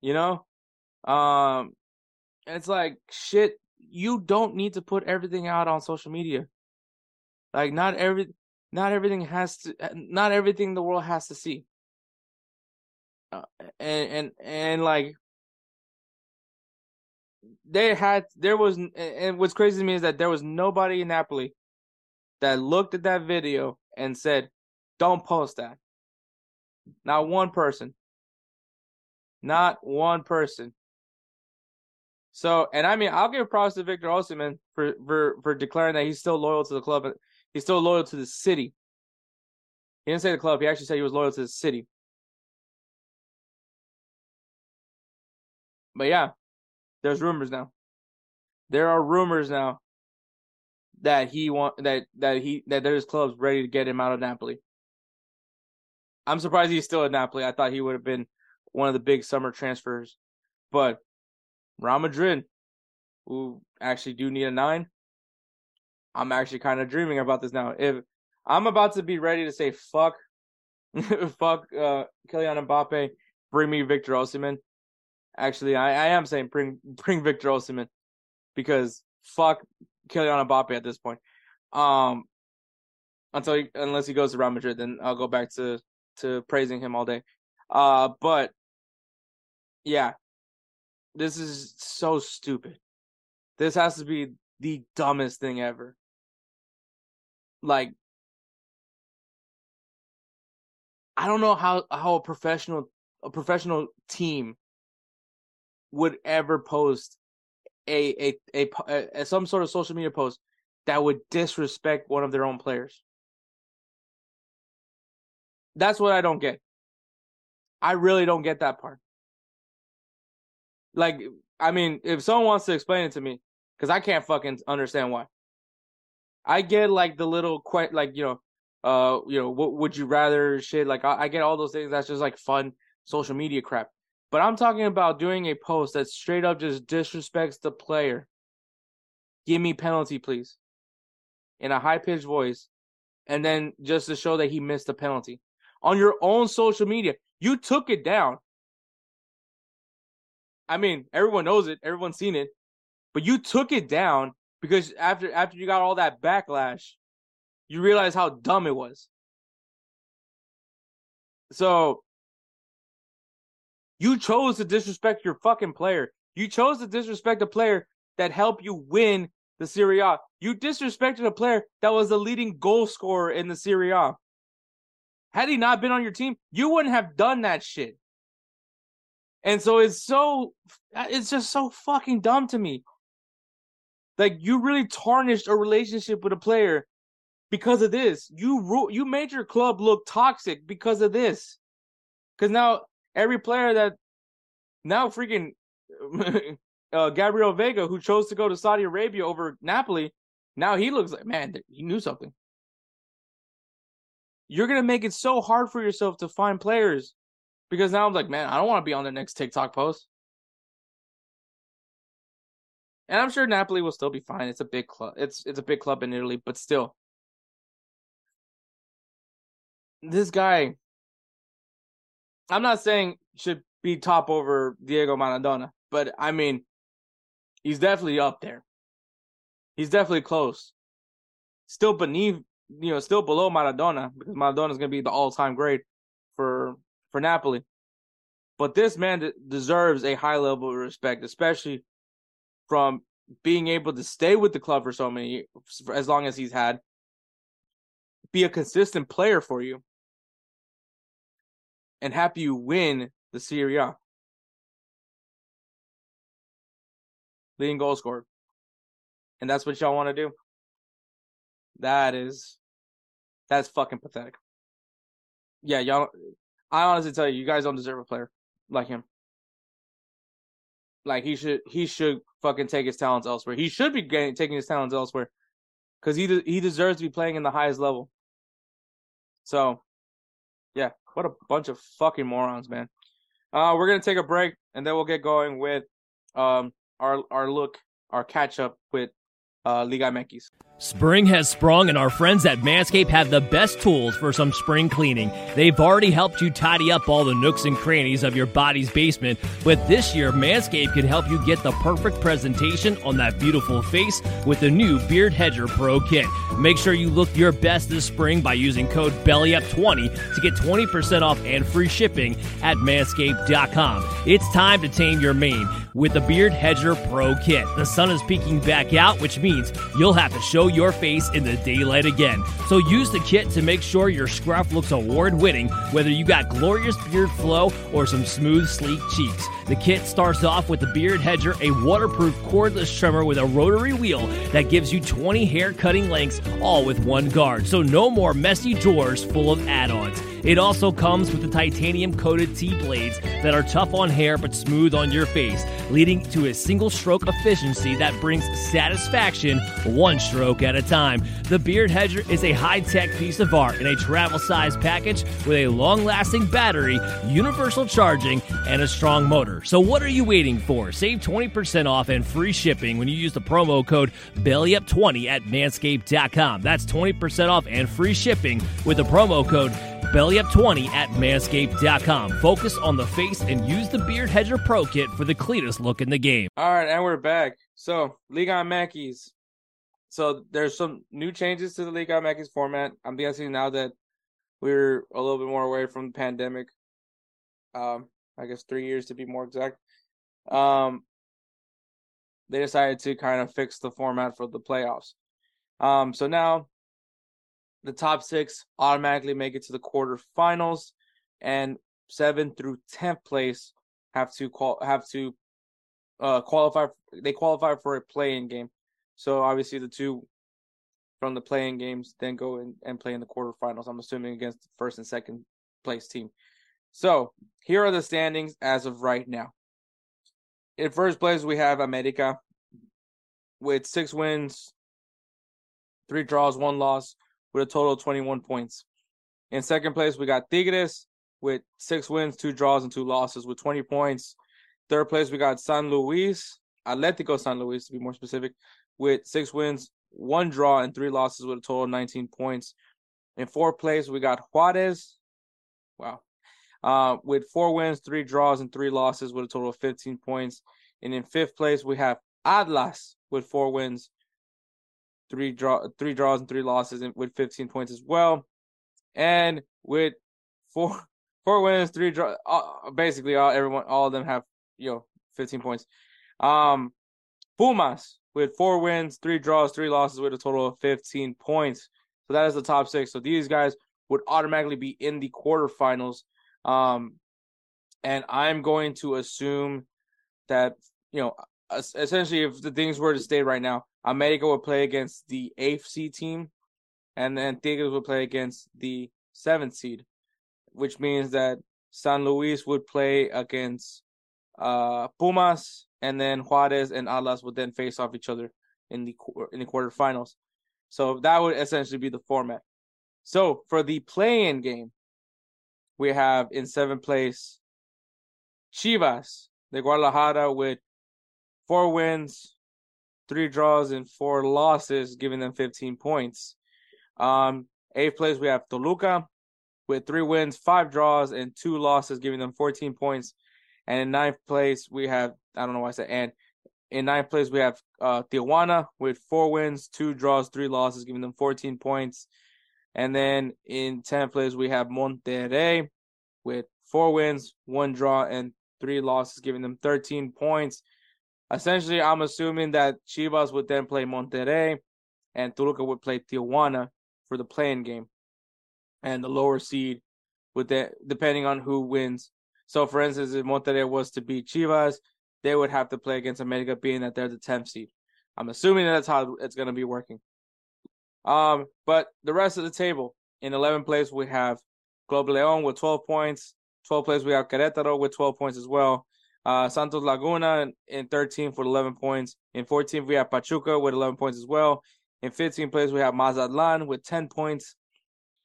You know, um, it's like shit. You don't need to put everything out on social media. Like not every, not everything has to, not everything the world has to see. Uh, and and and like they had there was and what's crazy to me is that there was nobody in Napoli that looked at that video and said, "Don't post that." Not one person. Not one person. So, and I mean, I'll give props to Victor Osimhen for for for declaring that he's still loyal to the club. He's still loyal to the city. He didn't say the club. He actually said he was loyal to the city. But yeah, there's rumors now. There are rumors now that he want that that he that there's clubs ready to get him out of Napoli. I'm surprised he's still at Napoli. I thought he would have been one of the big summer transfers, but Real Madrid, who actually do need a nine, I'm actually kind of dreaming about this now. If I'm about to be ready to say fuck, fuck uh, Kylian Mbappe, bring me Victor Osimhen. Actually, I, I am saying bring bring Victor Osimhen because fuck Kylian Mbappe at this point. Um, until he, unless he goes to Real Madrid, then I'll go back to to praising him all day. Uh, but yeah, this is so stupid. This has to be the dumbest thing ever. Like, I don't know how how a professional a professional team would ever post a, a a, a, some sort of social media post that would disrespect one of their own players. That's what I don't get. I really don't get that part. Like, I mean, if someone wants to explain it to me, because I can't fucking understand why. I get like the little que- like you know, uh, you know, what would you rather shit? Like I, I get all those things. That's just like fun social media crap. But I'm talking about doing a post that straight up just disrespects the player. Give me penalty, please. In a high pitched voice. And then just to show that he missed the penalty. On your own social media. You took it down. I mean, everyone knows it, everyone's seen it. But you took it down because after after you got all that backlash, you realize how dumb it was. So you chose to disrespect your fucking player. You chose to disrespect a player that helped you win the Serie A. You disrespected a player that was the leading goal scorer in the Serie A. Had he not been on your team, you wouldn't have done that shit. And so it's so, it's just so fucking dumb to me. Like you really tarnished a relationship with a player because of this. You you made your club look toxic because of this. Because now every player that now freaking uh, Gabri Veiga, who chose to go to Saudi Arabia over Napoli, now he looks like man, he knew something. You're gonna make it so hard for yourself to find players because now I'm like, man, I don't want to be on the next TikTok post. And I'm sure Napoli will still be fine. It's a big club. It's it's a big club in Italy, but still. This guy I'm not saying should be top over Diego Maradona, but I mean, he's definitely up there. He's definitely close. Still beneath, you know, still below Maradona because Maradona is going to be the all-time great for for Napoli. But this man deserves a high level of respect, especially from being able to stay with the club for so many, as long as he's had, be a consistent player for you, and have you win the Serie A. Leading goal scorer. And that's what y'all want to do? That is that's fucking pathetic. Yeah, y'all I honestly tell you, you guys don't deserve a player like him. Like he should he should fucking take his talents elsewhere. He should be getting, taking his talents elsewhere because he de- he deserves to be playing in the highest level. So, yeah, what a bunch of fucking morons, man. Uh, we're gonna take a break and then we'll get going with um our our look, our catch up with uh, Liga MX. Spring has sprung, and our friends at Manscaped have the best tools for some spring cleaning. They've already helped you tidy up all the nooks and crannies of your body's basement, but this year, Manscaped can help you get the perfect presentation on that beautiful face with the new Beard Hedger Pro Kit. Make sure you look your best this spring by using code BELLYUP20 to get 20% off and free shipping at manscaped.com. It's time to tame your mane with the Beard Hedger Pro Kit. The sun is peeking back out, which means you'll have to show your face in the daylight again. So use the kit to make sure your scruff looks award winning, whether you got glorious beard flow or some smooth, sleek cheeks. The kit starts off with the Beard Hedger, a waterproof cordless trimmer with a rotary wheel that gives you 20 hair cutting lengths, all with one guard. So no more messy drawers full of add ons. It also comes with the titanium coated T blades that are tough on hair but smooth on your face, leading to a single stroke efficiency that brings satisfaction one stroke at a time. The Beard Hedger is a high tech piece of art in a travel size package with a long lasting battery, universal charging, and a strong motor. So, what are you waiting for? Save 20% off and free shipping when you use the promo code BELLYUP20 at manscaped.com. That's 20% off and free shipping with the promo code BellyUp20 at manscaped.com. Focus on the face and use the Beard Hedger Pro Kit for the cleanest look in the game. All right, and we're back. So, Liga MX. So, there's some new changes to the Liga MX format. I'm guessing now that we're a little bit more away from the pandemic. Um, I guess three years to be more exact. Um, they decided to kind of fix the format for the playoffs. Um, so now the top six automatically make it to the quarterfinals, and seven through tenth place have to qual have to uh qualify. They qualify for a play-in game. So obviously the two from the playing games then go in and play in the quarterfinals. I'm assuming against the first and second place team. So here are the standings as of right now. In first place, we have America with six wins, three draws, one loss with a total of 21 points. In second place, we got Tigres with six wins, two draws, and two losses with 20 points. Third place, we got San Luis, Atletico San Luis to be more specific, with six wins, one draw, and three losses with a total of 19 points. In fourth place, we got Juarez. Wow. Uh, with four wins, three draws, and three losses with a total of 15 points. And in fifth place, we have Atlas with four wins, three draw three draws and three losses and with 15 points as well. And with four four wins, three draw uh, basically all everyone all of them have, you know, 15 points. Um Pumas with four wins, three draws, three losses with a total of 15 points. So that is the top 6. So these guys would automatically be in the quarterfinals. Um and I'm going to assume that, you know, essentially if the things were to stay right now, America would play against the eighth seed team, and then Tigres would play against the seventh seed, which means that San Luis would play against uh, Pumas, and then Juarez and Atlas would then face off each other in the in the quarterfinals. So that would essentially be the format. So for the play-in game, we have in seventh place Chivas de Guadalajara with four wins, three draws, and four losses, giving them 15 points. Um, eighth place, we have Toluca with three wins, five draws, and two losses, giving them 14 points. And in ninth place, we have, I don't know why I said and. In ninth place, we have uh, Tijuana with four wins, two draws, three losses, giving them 14 points. And then in 10th place, we have Monterrey with four wins, one draw, and three losses, giving them 13 points. Essentially, I'm assuming that Chivas would then play Monterrey and Toluca would play Tijuana for the play-in game. And the lower seed with that depending on who wins. So, for instance, if Monterrey was to beat Chivas, they would have to play against America, being that they're the 10th seed. I'm assuming that's how it's going to be working. Um, but the rest of the table in 11th place we have Club Leon with 12 points. 12th place we have Querétaro with 12 points as well. Uh, Santos Laguna in 13th with 11 points. In 14th we have Pachuca with 11 points as well. In 15th place we have Mazatlan with 10 points.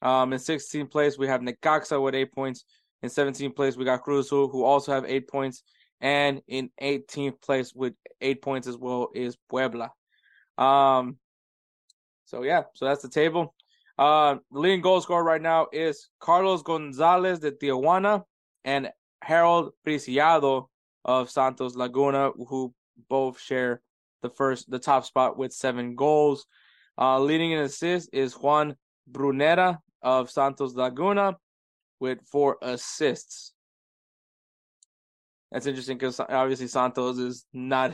Um, in 16th place we have Necaxa with eight points. In 17th place we got Cruz Azul who also have eight points. And in 18th place with eight points as well is Puebla. Um, so yeah, so that's the table. Uh, the leading goal scorer right now is Carlos Gonzalez de Tijuana and Harold Preciado of Santos Laguna, who both share the first, the top spot with seven goals. Uh, leading in assists is Juan Brunetta of Santos Laguna with four assists. That's interesting because obviously Santos is not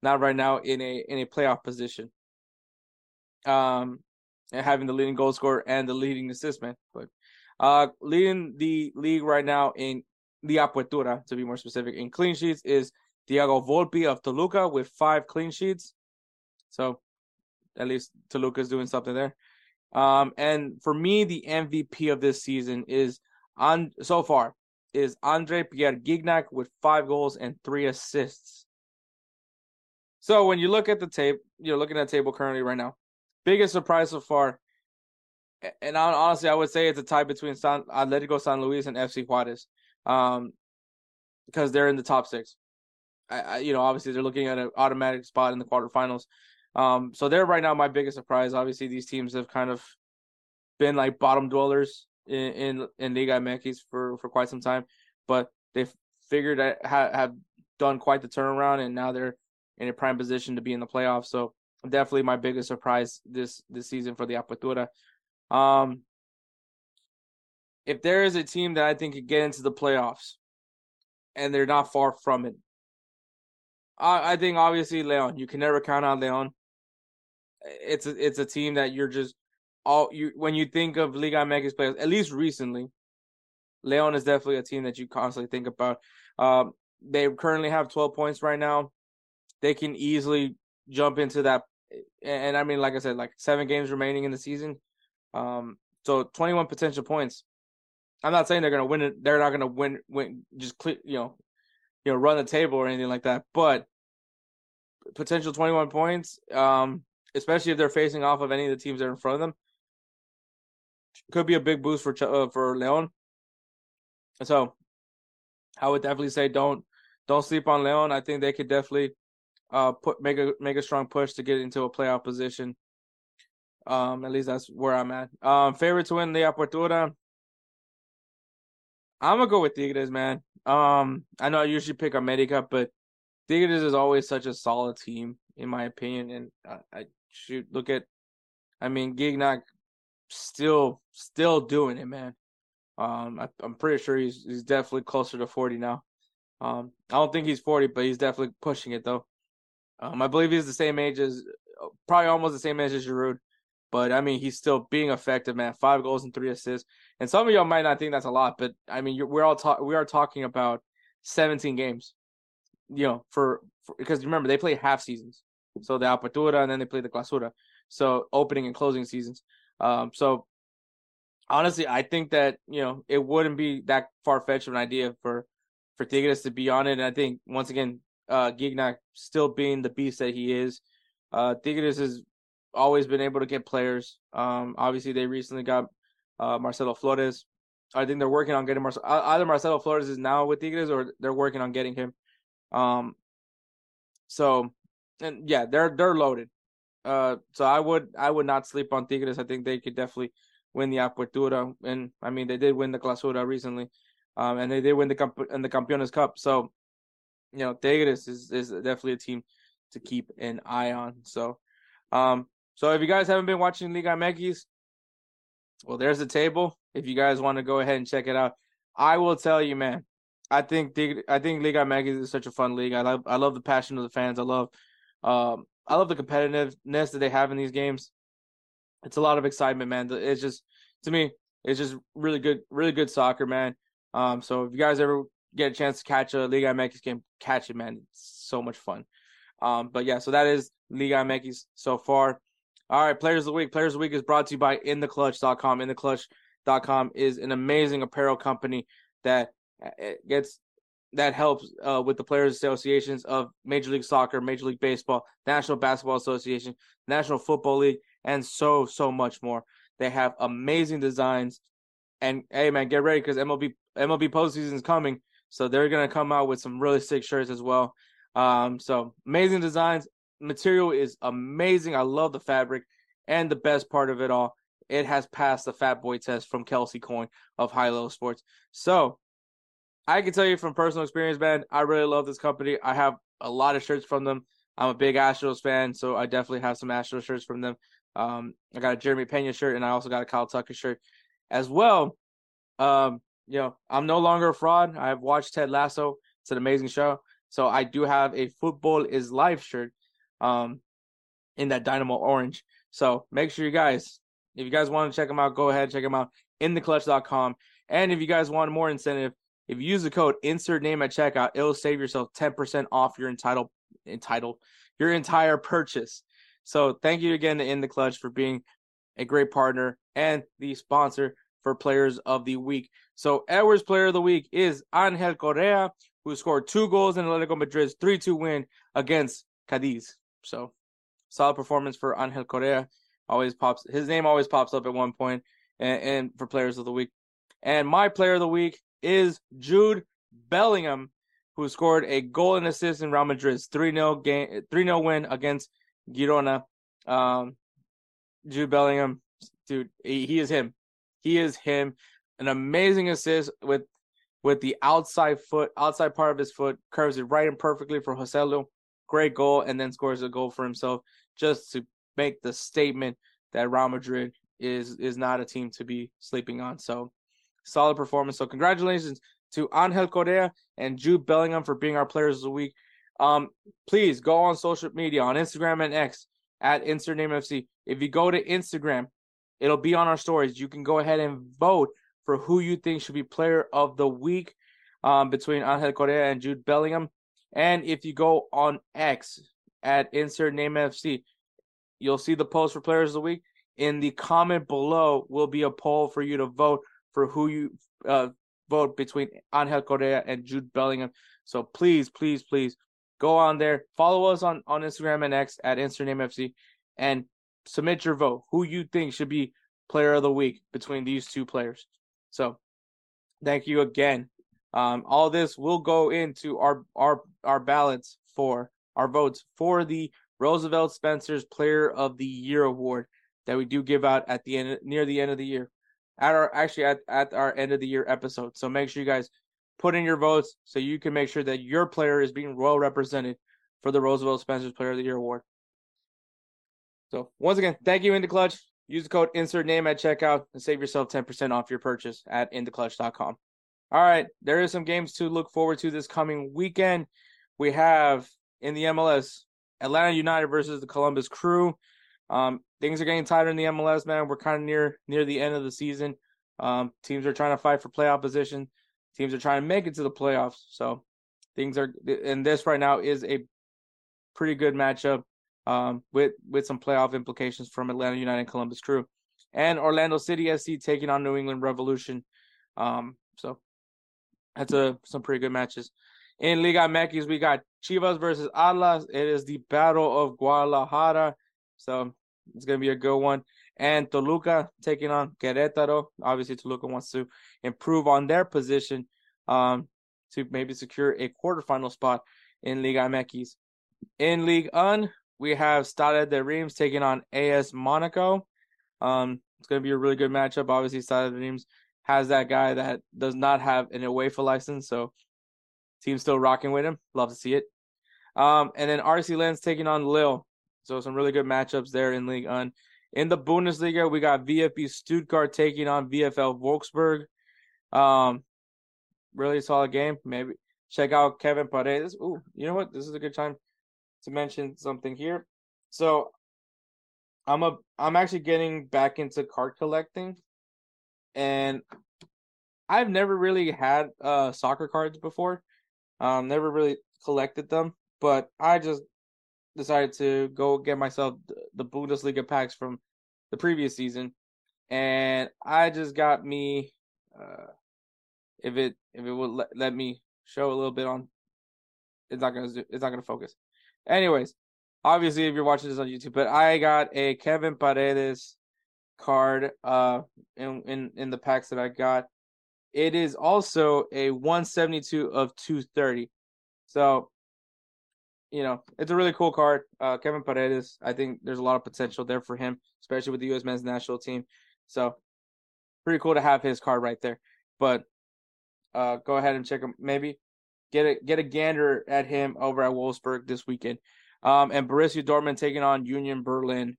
not right now in a in a playoff position. Um, and having the leading goal scorer and the leading assist man, but uh, leading the league right now in the apertura to be more specific in clean sheets is Thiago Volpi of Toluca with five clean sheets. So at least Toluca is doing something there. Um, and for me, the MVP of this season is on so far is Andre Pierre Gignac with five goals and three assists. So when you look at the tape, you're looking at the table currently right now. Biggest surprise so far, and honestly, I would say it's a tie between San Atletico San Luis and FC Juarez, um, because they're in the top six. I, I, you know, obviously they're looking at an automatic spot in the quarterfinals. Um, so they're right now my biggest surprise. Obviously, these teams have kind of been like bottom dwellers in in, in Liga MX for for quite some time, but they've figured that ha- have done quite the turnaround, and now they're in a prime position to be in the playoffs. So definitely my biggest surprise this this season for the Apertura. Um, if there is a team that I think could get into the playoffs, and they're not far from it, I, I think obviously Leon. You can never count on Leon. It's a, it's a team that you're just all you when you think of Liga MX players, at least recently, Leon is definitely a team that you constantly think about. Um, they currently have 12 points right now. They can easily jump into that, and I mean, like I said, like seven games remaining in the season. Um, so 21 potential points. I'm not saying they're gonna win it. They're not gonna win. Win just you know, you know, run the table or anything like that. But potential 21 points. Um, especially if they're facing off of any of the teams that are in front of them could be a big boost for uh, for Leon. So, I would definitely say don't don't sleep on Leon. I think they could definitely uh put make a make a strong push to get into a playoff position. Um, at least that's where I'm at. Um, favorite to win the Apertura. I'm gonna go with Tigres, man. Um, I know I usually pick America, but Tigres is always such a solid team, in my opinion. And I, I should look at, I mean, Gignac still still doing it, man. Um, I, am pretty sure he's he's definitely closer to 40 now. Um, I don't think he's 40, but he's definitely pushing it though. Um, I believe he's the same age as, probably almost the same age as Giroud, but I mean he's still being effective, man. Five goals and three assists, and some of y'all might not think that's a lot, but I mean we're all talk we are talking about 17 games, you know, for, for because remember they play half seasons, so the Apertura and then they play the Clausura, so opening and closing seasons. Um, so honestly, I think that you know it wouldn't be that far fetched of an idea for for Tigres to be on it. And I think once again, uh, Gignac still being the beast that he is, uh, Tigres has always been able to get players. Um, obviously they recently got uh, Marcelo Flores. I think they're working on getting Marcelo. Either Marcelo Flores is now with Tigres or they're working on getting him. Um, so, and yeah, they're they're loaded. Uh, so I would I would not sleep on Tigres. I think they could definitely win the Apertura, and I mean they did win the Clausura recently, um, and they did win the in the Campeones Cup. So, you know, Tigres is is definitely a team to keep an eye on. So, um, so if you guys haven't been watching Liga MX, well, there's the table. If you guys want to go ahead and check it out, I will tell you, man. I think I think Liga MX is such a fun league. I love I love the passion of the fans. I love um I love the competitiveness that they have in these games. It's a lot of excitement, man. It's just to me, It's just really good, really good soccer, man. Um, so if you guys ever get a chance to catch a Liga MX game, catch it, man. It's so much fun. Um, but yeah, so that is Liga MX so far. All right, Players of the Week. Players of the Week is brought to you by InTheClutch.com. InTheClutch.com is an amazing apparel company that uh, gets that helps uh, with the players associations of Major League Soccer, Major League Baseball, National Basketball Association, National Football League, and so so much more. They have amazing designs, and hey man, get ready because MLB MLB postseason is coming, so they're gonna come out with some really sick shirts as well. Um, so amazing designs, material is amazing. I love the fabric, and the best part of it all, it has passed the Fat Boy test from Kelsey Coin of High Low Sports. So I can tell you from personal experience, man, I really love this company. I have a lot of shirts from them. I'm a big Astros fan, so I definitely have some Astros shirts from them. Um, I got a Jeremy Pena shirt, and I also got a Kyle Tucker shirt as well. Um, you know, I'm no longer a fraud. I've watched Ted Lasso. It's an amazing show. So I do have a football is life shirt, um, in that Dynamo orange. So make sure you guys, if you guys want to check them out, go ahead check them out in theclutch.com. And if you guys want more incentive, if you use the code insert name at checkout, it'll save yourself 10% off your entitled entitled your entire purchase. So thank you again to In the Clutch for being a great partner and the sponsor for players of the week. So Edwards player of the week is Angel Correa, who scored two goals in Atletico Madrid's 3-2 win against Cadiz. So solid performance for Angel Correa. Always pops his name always pops up at one point and, and for players of the week. And my player of the week is Jude Bellingham, who scored a goal and assist in Real Madrid's 3 0 game 3 0 win against Girona. Um, Jude Bellingham, dude, he, he, is him. He is him. An amazing assist with with the outside foot, outside part of his foot, curves it right and perfectly for Joselu. Great goal, and then scores a goal for himself just to make the statement that Real Madrid is is not a team to be sleeping on. So solid performance. So congratulations to Angel Correa and Jude Bellingham for being our players of the week. Um, please go on social media on Instagram and X at Insert Name FC. If you go to Instagram, it'll be on our stories. You can go ahead and vote for who you think should be player of the week um, between Angel Correa and Jude Bellingham. And if you go on X at Insert Name FC, you'll see the post for players of the week. In the comment below will be a poll for you to vote for who you uh, vote between Angel Correa and Jude Bellingham. So please, please, please go on there. Follow us on, on Instagram and X at InsertNameFC and submit your vote. Who you think should be player of the week between these two players. So thank you again. Um, all this will go into our our our ballots for our votes for the Roosevelt Spencer's Player of the Year award that we do give out at the end near the end of the year at our actually at, at our end of the year episode. So make sure you guys put in your votes so you can make sure that your player is being well represented for the Roosevelt Spencer's Player of the Year award. So once again, thank you, In the Clutch. Use the code insert name at checkout and save yourself 10% off your purchase at intheclutch.com. All right, there is some games to look forward to this coming weekend. We have in the MLS Atlanta United versus the Columbus Crew. Um, things are getting tighter in the MLS, man. We're kind of near near the end of the season. Um, teams are trying to fight for playoff position. Teams are trying to make it to the playoffs. So things are, and this right now is a pretty good matchup um, with with some playoff implications from Atlanta United and Columbus Crew, and Orlando City SC taking on New England Revolution. Um, so that's a some pretty good matches. In Liga MX, we got Chivas versus Atlas. It is the battle of Guadalajara. So it's to be a good one. And Toluca taking on Querétaro. Obviously, Toluca wants to improve on their position um, to maybe secure a quarterfinal spot in Liga MX. In League Un, we have Stade de Reims taking on AS Monaco. Um, it's going to be a really good matchup. Obviously, Stade de Reims has that guy that does not have an UEFA license, so team's still rocking with him. Love to see it. Um, and then RC Lens taking on Lille. So some really good matchups there in League One. In the Bundesliga, we got VfB Stuttgart taking on VFL Wolfsburg. Um, really solid game. Maybe check out Kevin Paredes. Ooh, you know what? This is a good time to mention something here. So I'm a I'm actually getting back into card collecting, and I've never really had uh soccer cards before. Um, never really collected them, but I just decided to go get myself the Bundesliga packs from the previous season, and I just got me. Uh, if it if it would let, let me show a little bit on, it's not gonna it's not gonna focus. Anyways, obviously if you're watching this on YouTube, but I got a Kevin Paredes card uh in in in the packs that I got. It is also a 172 of 230. So, you know, it's a really cool card. Uh Kevin Paredes, I think there's a lot of potential there for him, especially with the US men's national team. So, pretty cool to have his card right there. But uh go ahead and check him maybe get a get a gander at him over at Wolfsburg this weekend. Um and Borussia Dortmund taking on Union Berlin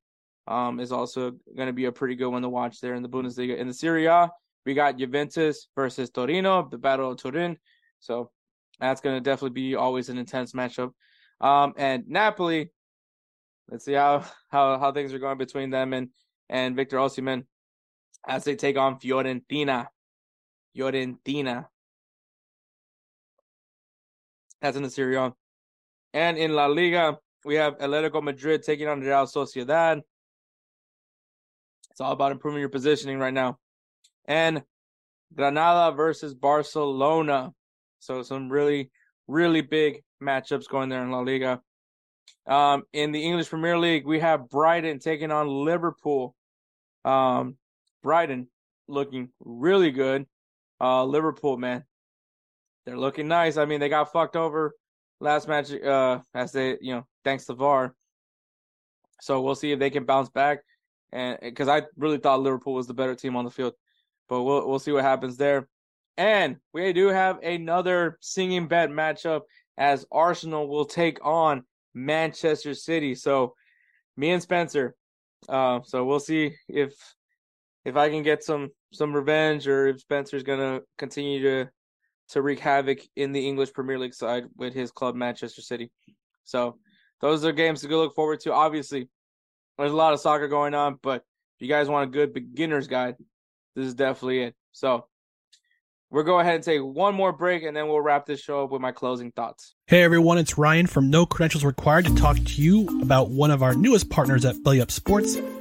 um, is also going to be a pretty good one to watch there in the Bundesliga. In the Serie A, we got Juventus versus Torino, the Battle of Turin. So that's going to definitely be always an intense matchup. Um, and Napoli, let's see how, how, how things are going between them and, and Victor Osimhen as they take on Fiorentina. Fiorentina. That's in the Serie A. And in La Liga, we have Atletico Madrid taking on Real Sociedad. It's all about improving your positioning right now. And Granada versus Barcelona. So some really, really big matchups going there in La Liga. Um, in the English Premier League, we have Brighton taking on Liverpool. Um, Brighton looking really good. Uh, Liverpool, man, they're looking nice. I mean, they got fucked over last match, uh, as they, you know, thanks to VAR. So we'll see if they can bounce back and because I really thought Liverpool was the better team on the field, but we'll we'll see what happens there. And we do have another singing bet matchup as Arsenal will take on Manchester City. So me and Spencer. Uh, so we'll see if if I can get some some revenge or if Spencer's gonna continue to to wreak havoc in the English Premier League side with his club Manchester City. So those are games to go look forward to. Obviously, there's a lot of soccer going on, but if you guys want a good beginner's guide, this is definitely it. So we'll go ahead and take one more break and then we'll wrap this show up with my closing thoughts. Hey everyone, it's Ryan from No Credentials Required to talk to you about one of our newest partners at Belly Up Sports,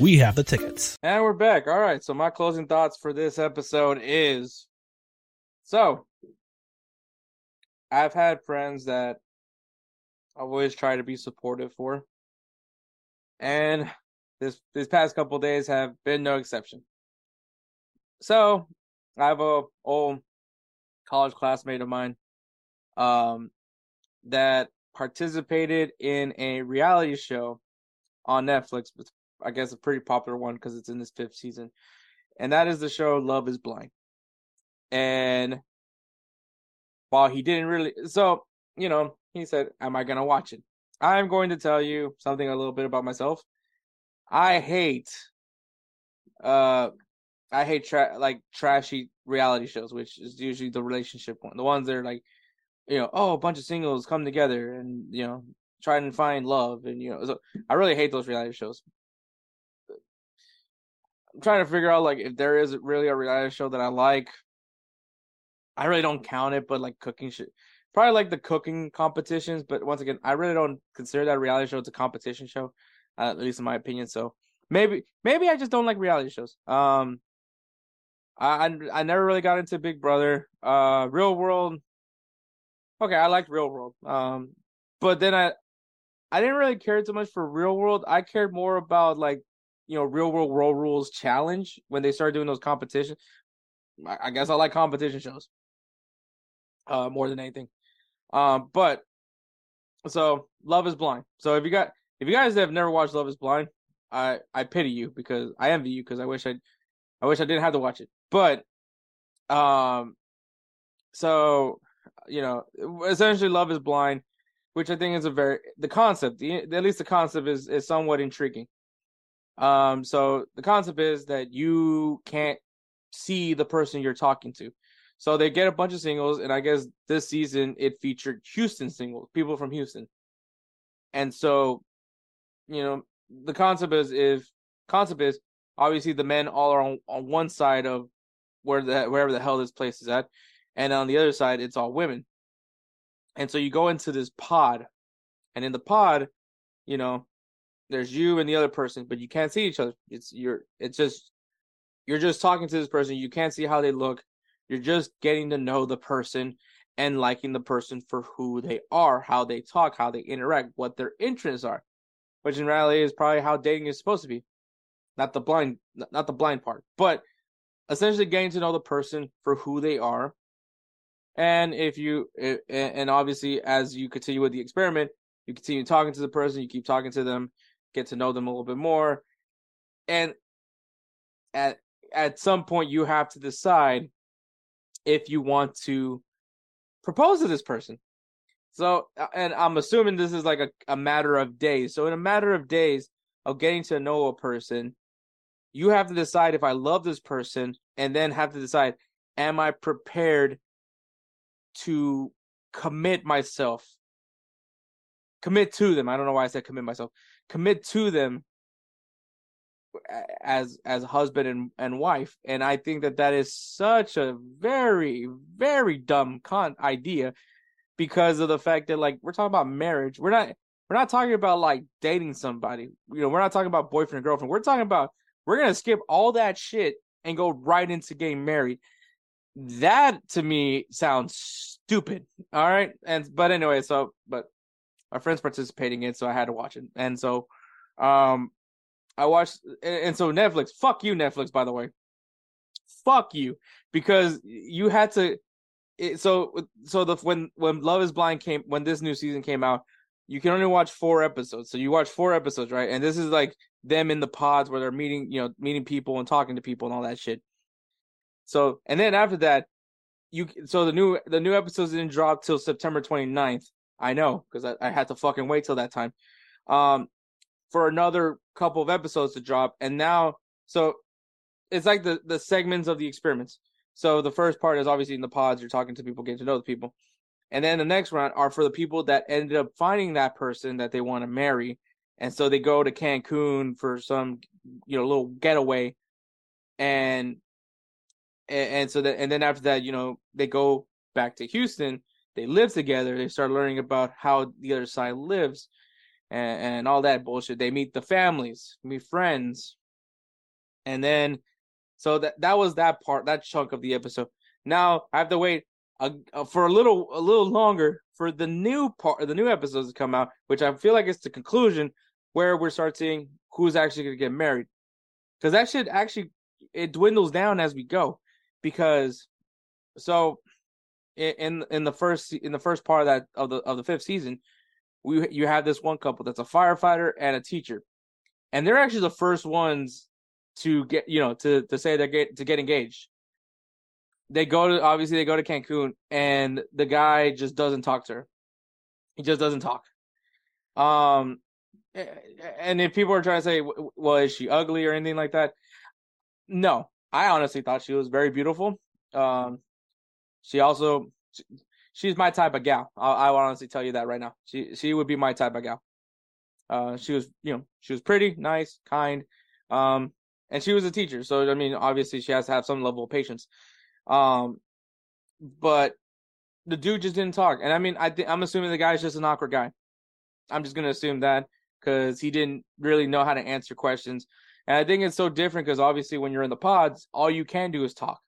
We have the tickets. And we're back. All right. So my closing thoughts for this episode is so I've had friends that I've always tried to be supportive for. And this these past couple days have been no exception. So I have a old college classmate of mine um that participated in a reality show on Netflix. I guess a pretty popular one because it's in this fifth season, and that is the show Love Is Blind. And while he didn't really, so you know, he said, "Am I gonna watch it?" I'm going to tell you something a little bit about myself. I hate, uh, I hate tra- like trashy reality shows, which is usually the relationship one, the ones that are like, you know, oh, a bunch of singles come together and you know try and find love, and you know, so I really hate those reality shows. I'm trying to figure out like if there is really a reality show that I like. I really don't count it, but like cooking shit, probably like the cooking competitions. But once again, I really don't consider that reality show. It's a competition show, uh, at least in my opinion. So maybe maybe I just don't like reality shows. Um, I I, I never really got into Big Brother. Uh, Real World. Okay, I liked Real World. Um, but then I I didn't really care too much for Real World. I cared more about like you know Real World Road Rules Challenge when they started doing those competitions. I, I guess I like competition shows uh more than anything. Um, but so Love is Blind. So if you got if you guys have never watched Love is Blind, I I pity you because I envy you because I wish I I wish I didn't have to watch it. But um so you know, essentially, Love is Blind, which I think is a very the concept. The, at least the concept is is somewhat intriguing. Um, so the concept is that you can't see the person you're talking to. So they get a bunch of singles, and I guess this season it featured Houston singles, people from Houston. And so, you know, the concept is if concept is obviously the men all are on, on one side of where the wherever the hell this place is at, and on the other side it's all women. And so you go into this pod, and in the pod, you know, there's you and the other person, but you can't see each other. It's you're it's just you're just talking to this person. You can't see how they look. You're just getting to know the person and liking the person for who they are, how they talk, how they interact, what their interests are, which in reality is probably how dating is supposed to be. Not the blind, not the blind part, but essentially getting to know the person for who they are. And if you, and obviously as you continue with the experiment, you continue talking to the person, you keep talking to them, get to know them a little bit more. And at, at some point you have to decide if you want to propose to this person. So, uh, and I'm assuming this is like a, a matter of days. So, in a matter of days of getting to know a person, you have to decide if I love this person and then have to decide, am I prepared to commit myself? Commit to them. I don't know why I said commit myself. Commit to them as as husband and, and wife. And i think that that is such a very very dumb con idea because of the fact that like we're talking about marriage. We're not we're not talking about like dating somebody. You know we're not talking about boyfriend and girlfriend. We're talking about we're gonna skip all that shit and go right into getting married. That to me sounds stupid. All right? And but anyway so but my friend's participating in so i had to watch it and so um I watched, and so Netflix, fuck you, Netflix, by the way. Fuck you, because you had to. It, so, so the when when Love Is Blind came, when this new season came out, you can only watch four episodes. So you watch four episodes, right? And this is like them in the pods where they're meeting, you know, meeting people and talking to people and all that shit. So, and then after that, you so the new the new episodes didn't drop till September 29th. I know because I, I had to fucking wait till that time. Um, for another couple of episodes to drop and now so it's like the the segments of the experiments so the first part is obviously in the pods you're talking to people getting to know the people and then the next round are for the people that ended up finding that person that they want to marry and so they go to cancun for some you know little getaway and and, so that and then after that you know they go back to houston they live together they start learning about how the other side lives and, and all that bullshit. They meet the families, meet friends, and then so that that was that part, that chunk of the episode. Now I have to wait a, a, for a little a little longer for the new part, the new episodes to come out, which I feel like it's the conclusion where we start seeing who's actually going to get married, because that should actually it dwindles down as we go, because so in in the first in the first part of that of the of the fifth season, we you have this one couple that's a firefighter and a teacher, and they're actually the first ones to get you know to to say they get to get engaged. They go to obviously they go to Cancun, and the guy just doesn't talk to her. He just doesn't talk. Um, and if people are trying to say, well, is she ugly or anything like that? No, I honestly thought she was very beautiful. Um, she also she's my type of gal. I, I will honestly tell you that right now. She she would be my type of gal. Uh, she was you know she was pretty, nice, kind, um, and she was a teacher. So I mean, obviously she has to have some level of patience. Um, but the dude just didn't talk, and I mean, I th- I'm assuming the guy's just an awkward guy. I'm just gonna assume that because he didn't really know how to answer questions. And I think it's so different because obviously when you're in the pods, all you can do is talk.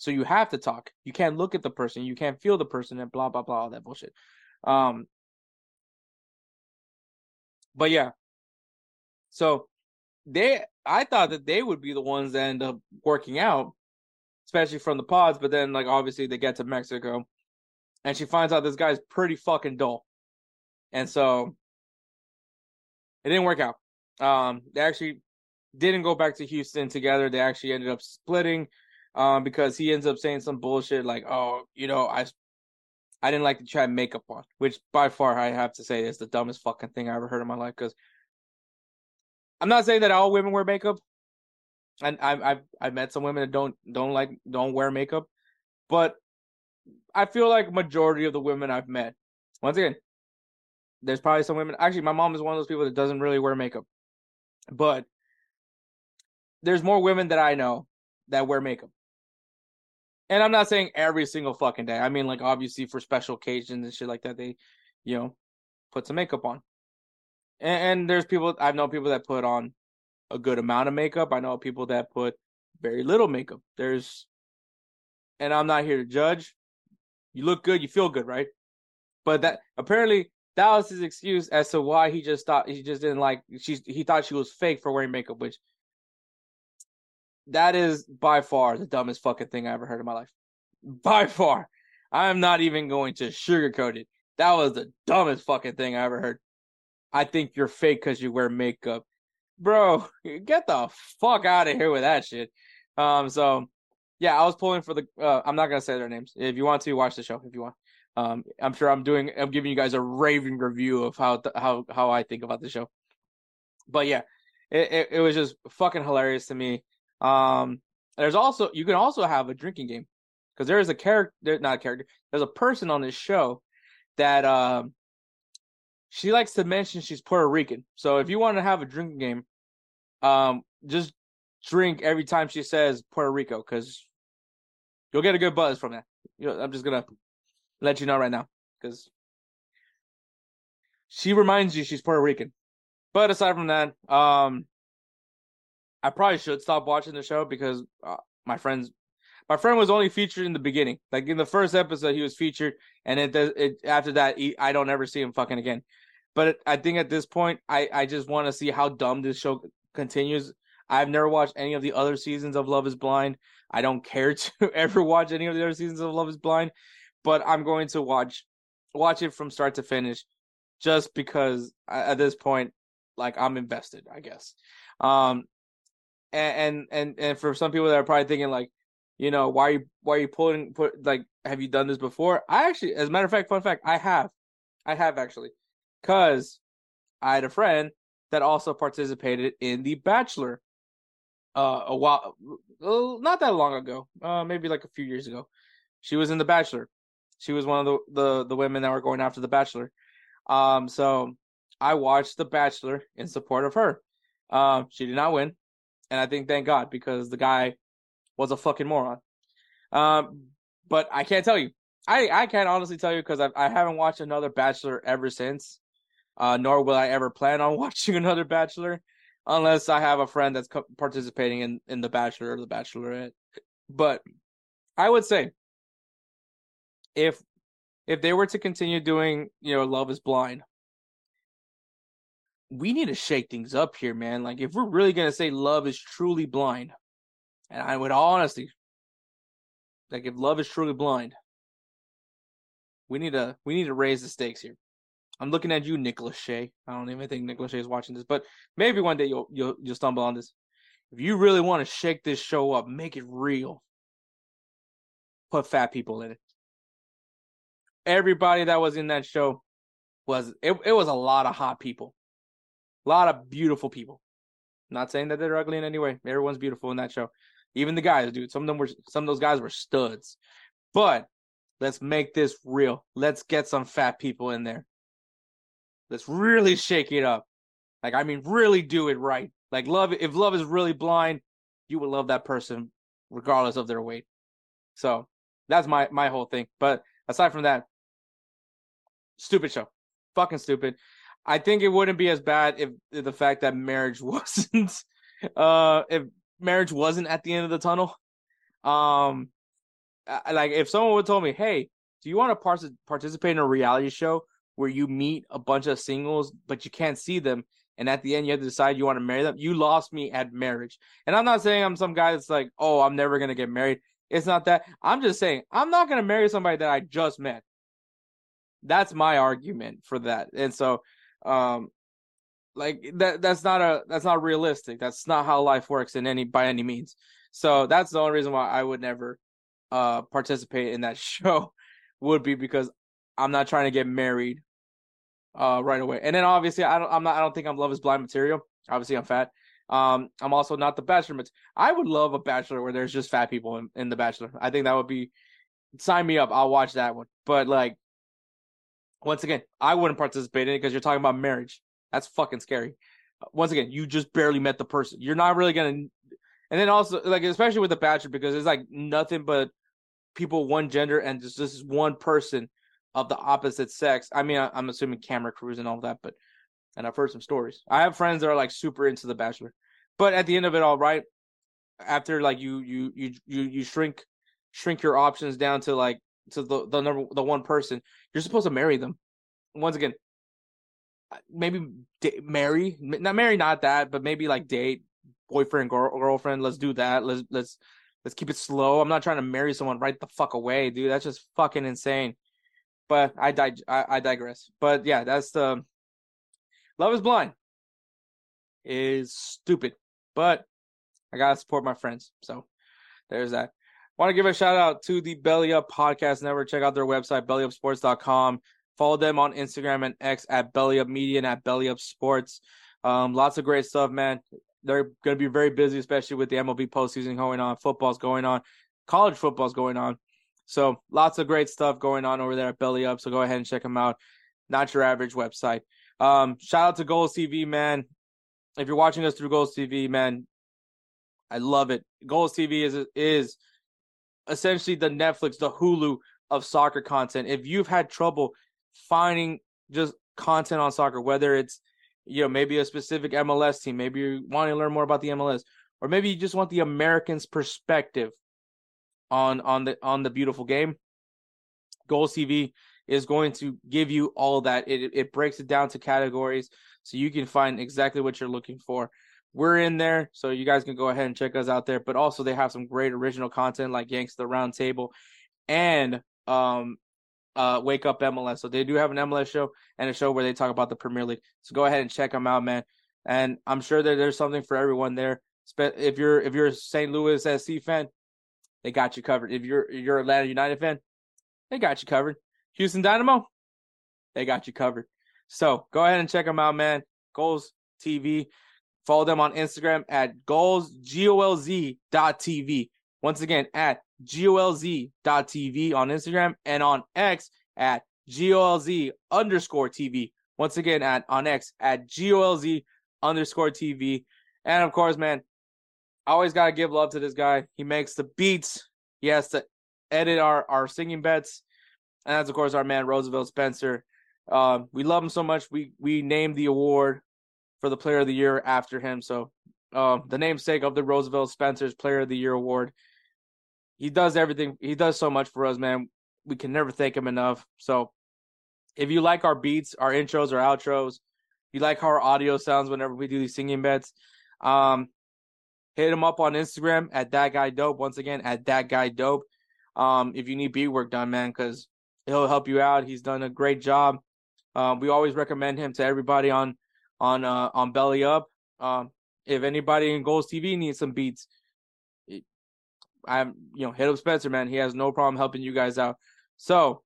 So you have to talk. You can't look at the person. You can't feel the person and blah blah blah all that bullshit. Um but yeah. So they I thought that they would be the ones that end up working out, especially from the pods, but then like obviously they get to Mexico and she finds out this guy's pretty fucking dull. And so it didn't work out. Um they actually didn't go back to Houston together. They actually ended up splitting um, because he ends up saying some bullshit like, "Oh, you know, I, I didn't like to try makeup on," which by far I have to say is the dumbest fucking thing I ever heard in my life. Because I'm not saying that all women wear makeup, and I've I've I've met some women that don't don't like don't wear makeup, but I feel like majority of the women I've met, once again, there's probably some women. Actually, my mom is one of those people that doesn't really wear makeup, but there's more women that I know that wear makeup. And I'm not saying every single fucking day. I mean, like obviously for special occasions and shit like that, they, you know, put some makeup on. And, and there's people I've known people that put on a good amount of makeup. I know people that put very little makeup. There's, and I'm not here to judge. You look good, you feel good, right? But that apparently that was his excuse as to why he just thought he just didn't like she's he thought she was fake for wearing makeup, which that is by far the dumbest fucking thing I ever heard in my life. By far. I'm not even going to sugarcoat it. That was the dumbest fucking thing I ever heard. I think you're fake because you wear makeup. Bro, get the fuck out of here with that shit. Um, so yeah, I was pulling for the uh, I'm not gonna say their names. If you want to watch the show, if you want. Um, I'm sure I'm doing I'm giving you guys a raving review of how how how I think about the show. But yeah, it, it, it was just fucking hilarious to me. Um, there's also you can also have a drinking game because there is a character, not a character. There's a person on this show that um she likes to mention she's Puerto Rican. So if you want to have a drinking game, um, just drink every time she says Puerto Rico because you'll get a good buzz from that. I'm just gonna let you know right now because she reminds you she's Puerto Rican. But aside from that, um, I probably should stop watching the show because uh, my friends, my friend was only featured in the beginning. Like in the first episode, he was featured, and it, it after that, he, I don't ever see him fucking again. But I think at this point, I I just want to see how dumb this show continues. I've never watched any of the other seasons of Love Is Blind. I don't care to ever watch any of the other seasons of Love Is Blind, but I'm going to watch watch it from start to finish, just because at this point, like I'm invested. I guess. Um, and and and for some people that are probably thinking like, you know, why are you why are you pulling put like have you done this before? I actually, as a matter of fact, fun fact, I have, I have actually, cause I had a friend that also participated in The Bachelor. Uh, a while, not that long ago, uh, maybe like a few years ago. She was in The Bachelor. She was one of the the, the women that were going after The Bachelor. Um, so I watched The Bachelor in support of her. Um, she did not win and I think thank God because the guy was a fucking moron. Um, but I can't tell you. I I can't honestly tell you because I I haven't watched another Bachelor ever since. Uh, nor will I ever plan on watching another Bachelor unless I have a friend that's co- participating in in the Bachelor or the Bachelorette. But I would say if if they were to continue doing, you know, Love is Blind, we need to shake things up here, man. Like if we're really gonna say love is truly blind, and I would honestly like if love is truly blind, we need to we need to raise the stakes here. I'm looking at you, Nick Lachey. I don't even think Nick Lachey is watching this, but maybe one day you'll you'll you'll stumble on this. If you really want to shake this show up, make it real. Put fat people in it. Everybody that was in that show was it, it was a lot of hot people. A lot of beautiful people. Not saying that they're ugly in any way. Everyone's beautiful in that show. Even the guys, dude. Some of them were some of those guys were studs. But let's make this real. Let's get some fat people in there. Let's really shake it up. Like I mean really do it right. Like love if love is really blind, you would love that person regardless of their weight. So that's my my whole thing. But aside from that, stupid show. Fucking stupid. I think it wouldn't be as bad if, the fact that marriage wasn't uh if marriage wasn't at the end of the tunnel. Um like if someone would told me, "Hey, do you want to part- participate in a reality show where you meet a bunch of singles but you can't see them and at the end you have to decide you want to marry them?" You lost me at marriage. And I'm not saying I'm some guy that's like, "Oh, I'm never going to get married." It's not that. I'm just saying I'm not going to marry somebody that I just met. That's my argument for that. And so um like that that's not a that's not realistic that's not how life works in any by any means So that's the only reason why I would never uh participate in that show would be because I'm not trying to get married uh right away. And then obviously I don't I'm not I don't think I'm love is blind material. Obviously I'm fat. Um I'm also not the bachelor mat- I would love a bachelor where there's just fat people in, in the bachelor. I think that would be sign me up. I'll watch that one. But like once again, I wouldn't participate in it because you're talking about marriage. That's fucking scary. Once again, you just barely met the person. You're not really gonna and then also like especially with the bachelor because it's like nothing but people one gender and just this one person of the opposite sex. I mean, I, am assuming camera crews and all that, but and I've heard some stories. I have friends that are like super into the Bachelor, but at the end of it all, right after like you you you you you shrink shrink your options down to like to the the number the one person, you're supposed to marry them. Once again, maybe d- marry, not marry, not that, but maybe like date boyfriend girl, girlfriend. Let's do that. Let's let's let's keep it slow. I'm not trying to marry someone right the fuck away, dude. That's just fucking insane. But I dig- I, I digress. But yeah, that's the Love is Blind is stupid, but I gotta support my friends. So there's that. Want to give a shout out to the Belly Up Podcast Network. Check out their website, bellyupsports.com. Follow them on Instagram and X at Belly Up Media and at Belly Up Sports. Um, lots of great stuff, man. They're going to be very busy, especially with the MLB postseason going on, football's going on, college football's going on. So lots of great stuff going on over there at Belly Up. So go ahead and check them out. Not your average website. Um, shout out to GolzTV, man. If you're watching us through GolzTV, man, I love it. GolzTV is is essentially the Netflix, the Hulu of soccer content. If you've had trouble finding just content on soccer, whether it's you know maybe a specific MLS team, maybe you want to learn more about the MLS, or maybe you just want the Americans' perspective on on the on the beautiful game. GolzTV is going to give you all that. It it breaks it down to categories so you can find exactly what you're looking for. We're in there, so you guys can go ahead and check us out there. But also they have some great original content like Yanks the Round Table and um uh Wake Up MLS. So they do have an MLS show and a show where they talk about the Premier League. So go ahead and check them out, man. And I'm sure that there's something for everyone there. If you're if you're a St. Louis SC fan, they got you covered. If you're you're Atlanta United fan, they got you covered. Houston Dynamo, they got you covered. So go ahead and check them out, man. Goals TV. Follow them on Instagram at goals g o l z dot tv. Once again, at g o l z dot tv on Instagram and on X at golz underscore tv. Once again, at on X at golz underscore tv. And of course, man, I always gotta give love to this guy. He makes the beats. He has to edit our our singing bets, and that's of course our man Roosevelt Spencer. Uh, we love him so much. We we named the award for the Player of the Year after him. So uh, the namesake of the Roosevelt Spencer's Player of the Year award. He does everything. He does so much for us, man. We can never thank him enough. So if you like our beats, our intros, our outros, you like how our audio sounds whenever we do these singing bets, um, hit him up on Instagram at that guy dope. Once again, at that guy dope. Um, if you need beat work done, man, because he'll help you out. He's done a great job. Um, we always recommend him to everybody on on uh, on Belly Up. Um, if anybody in GolzTV needs some beats, I'm you know hit up Spencer, man. He has no problem helping you guys out. So,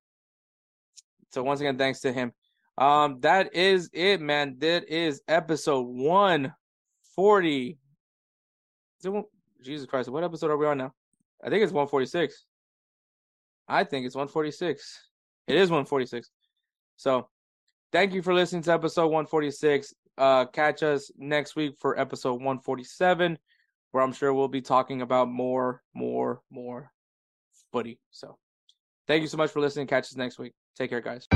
so once again, thanks to him. Um, that is it, man. That is episode one forty Jesus Christ, what episode are we on now? I think it's 146. I think it's 146. It is 146. So, thank you for listening to episode 146. Uh, catch us next week for episode 147, where I'm sure we'll be talking about more, more, more footy. So, thank you so much for listening. Catch us next week. Take care, guys.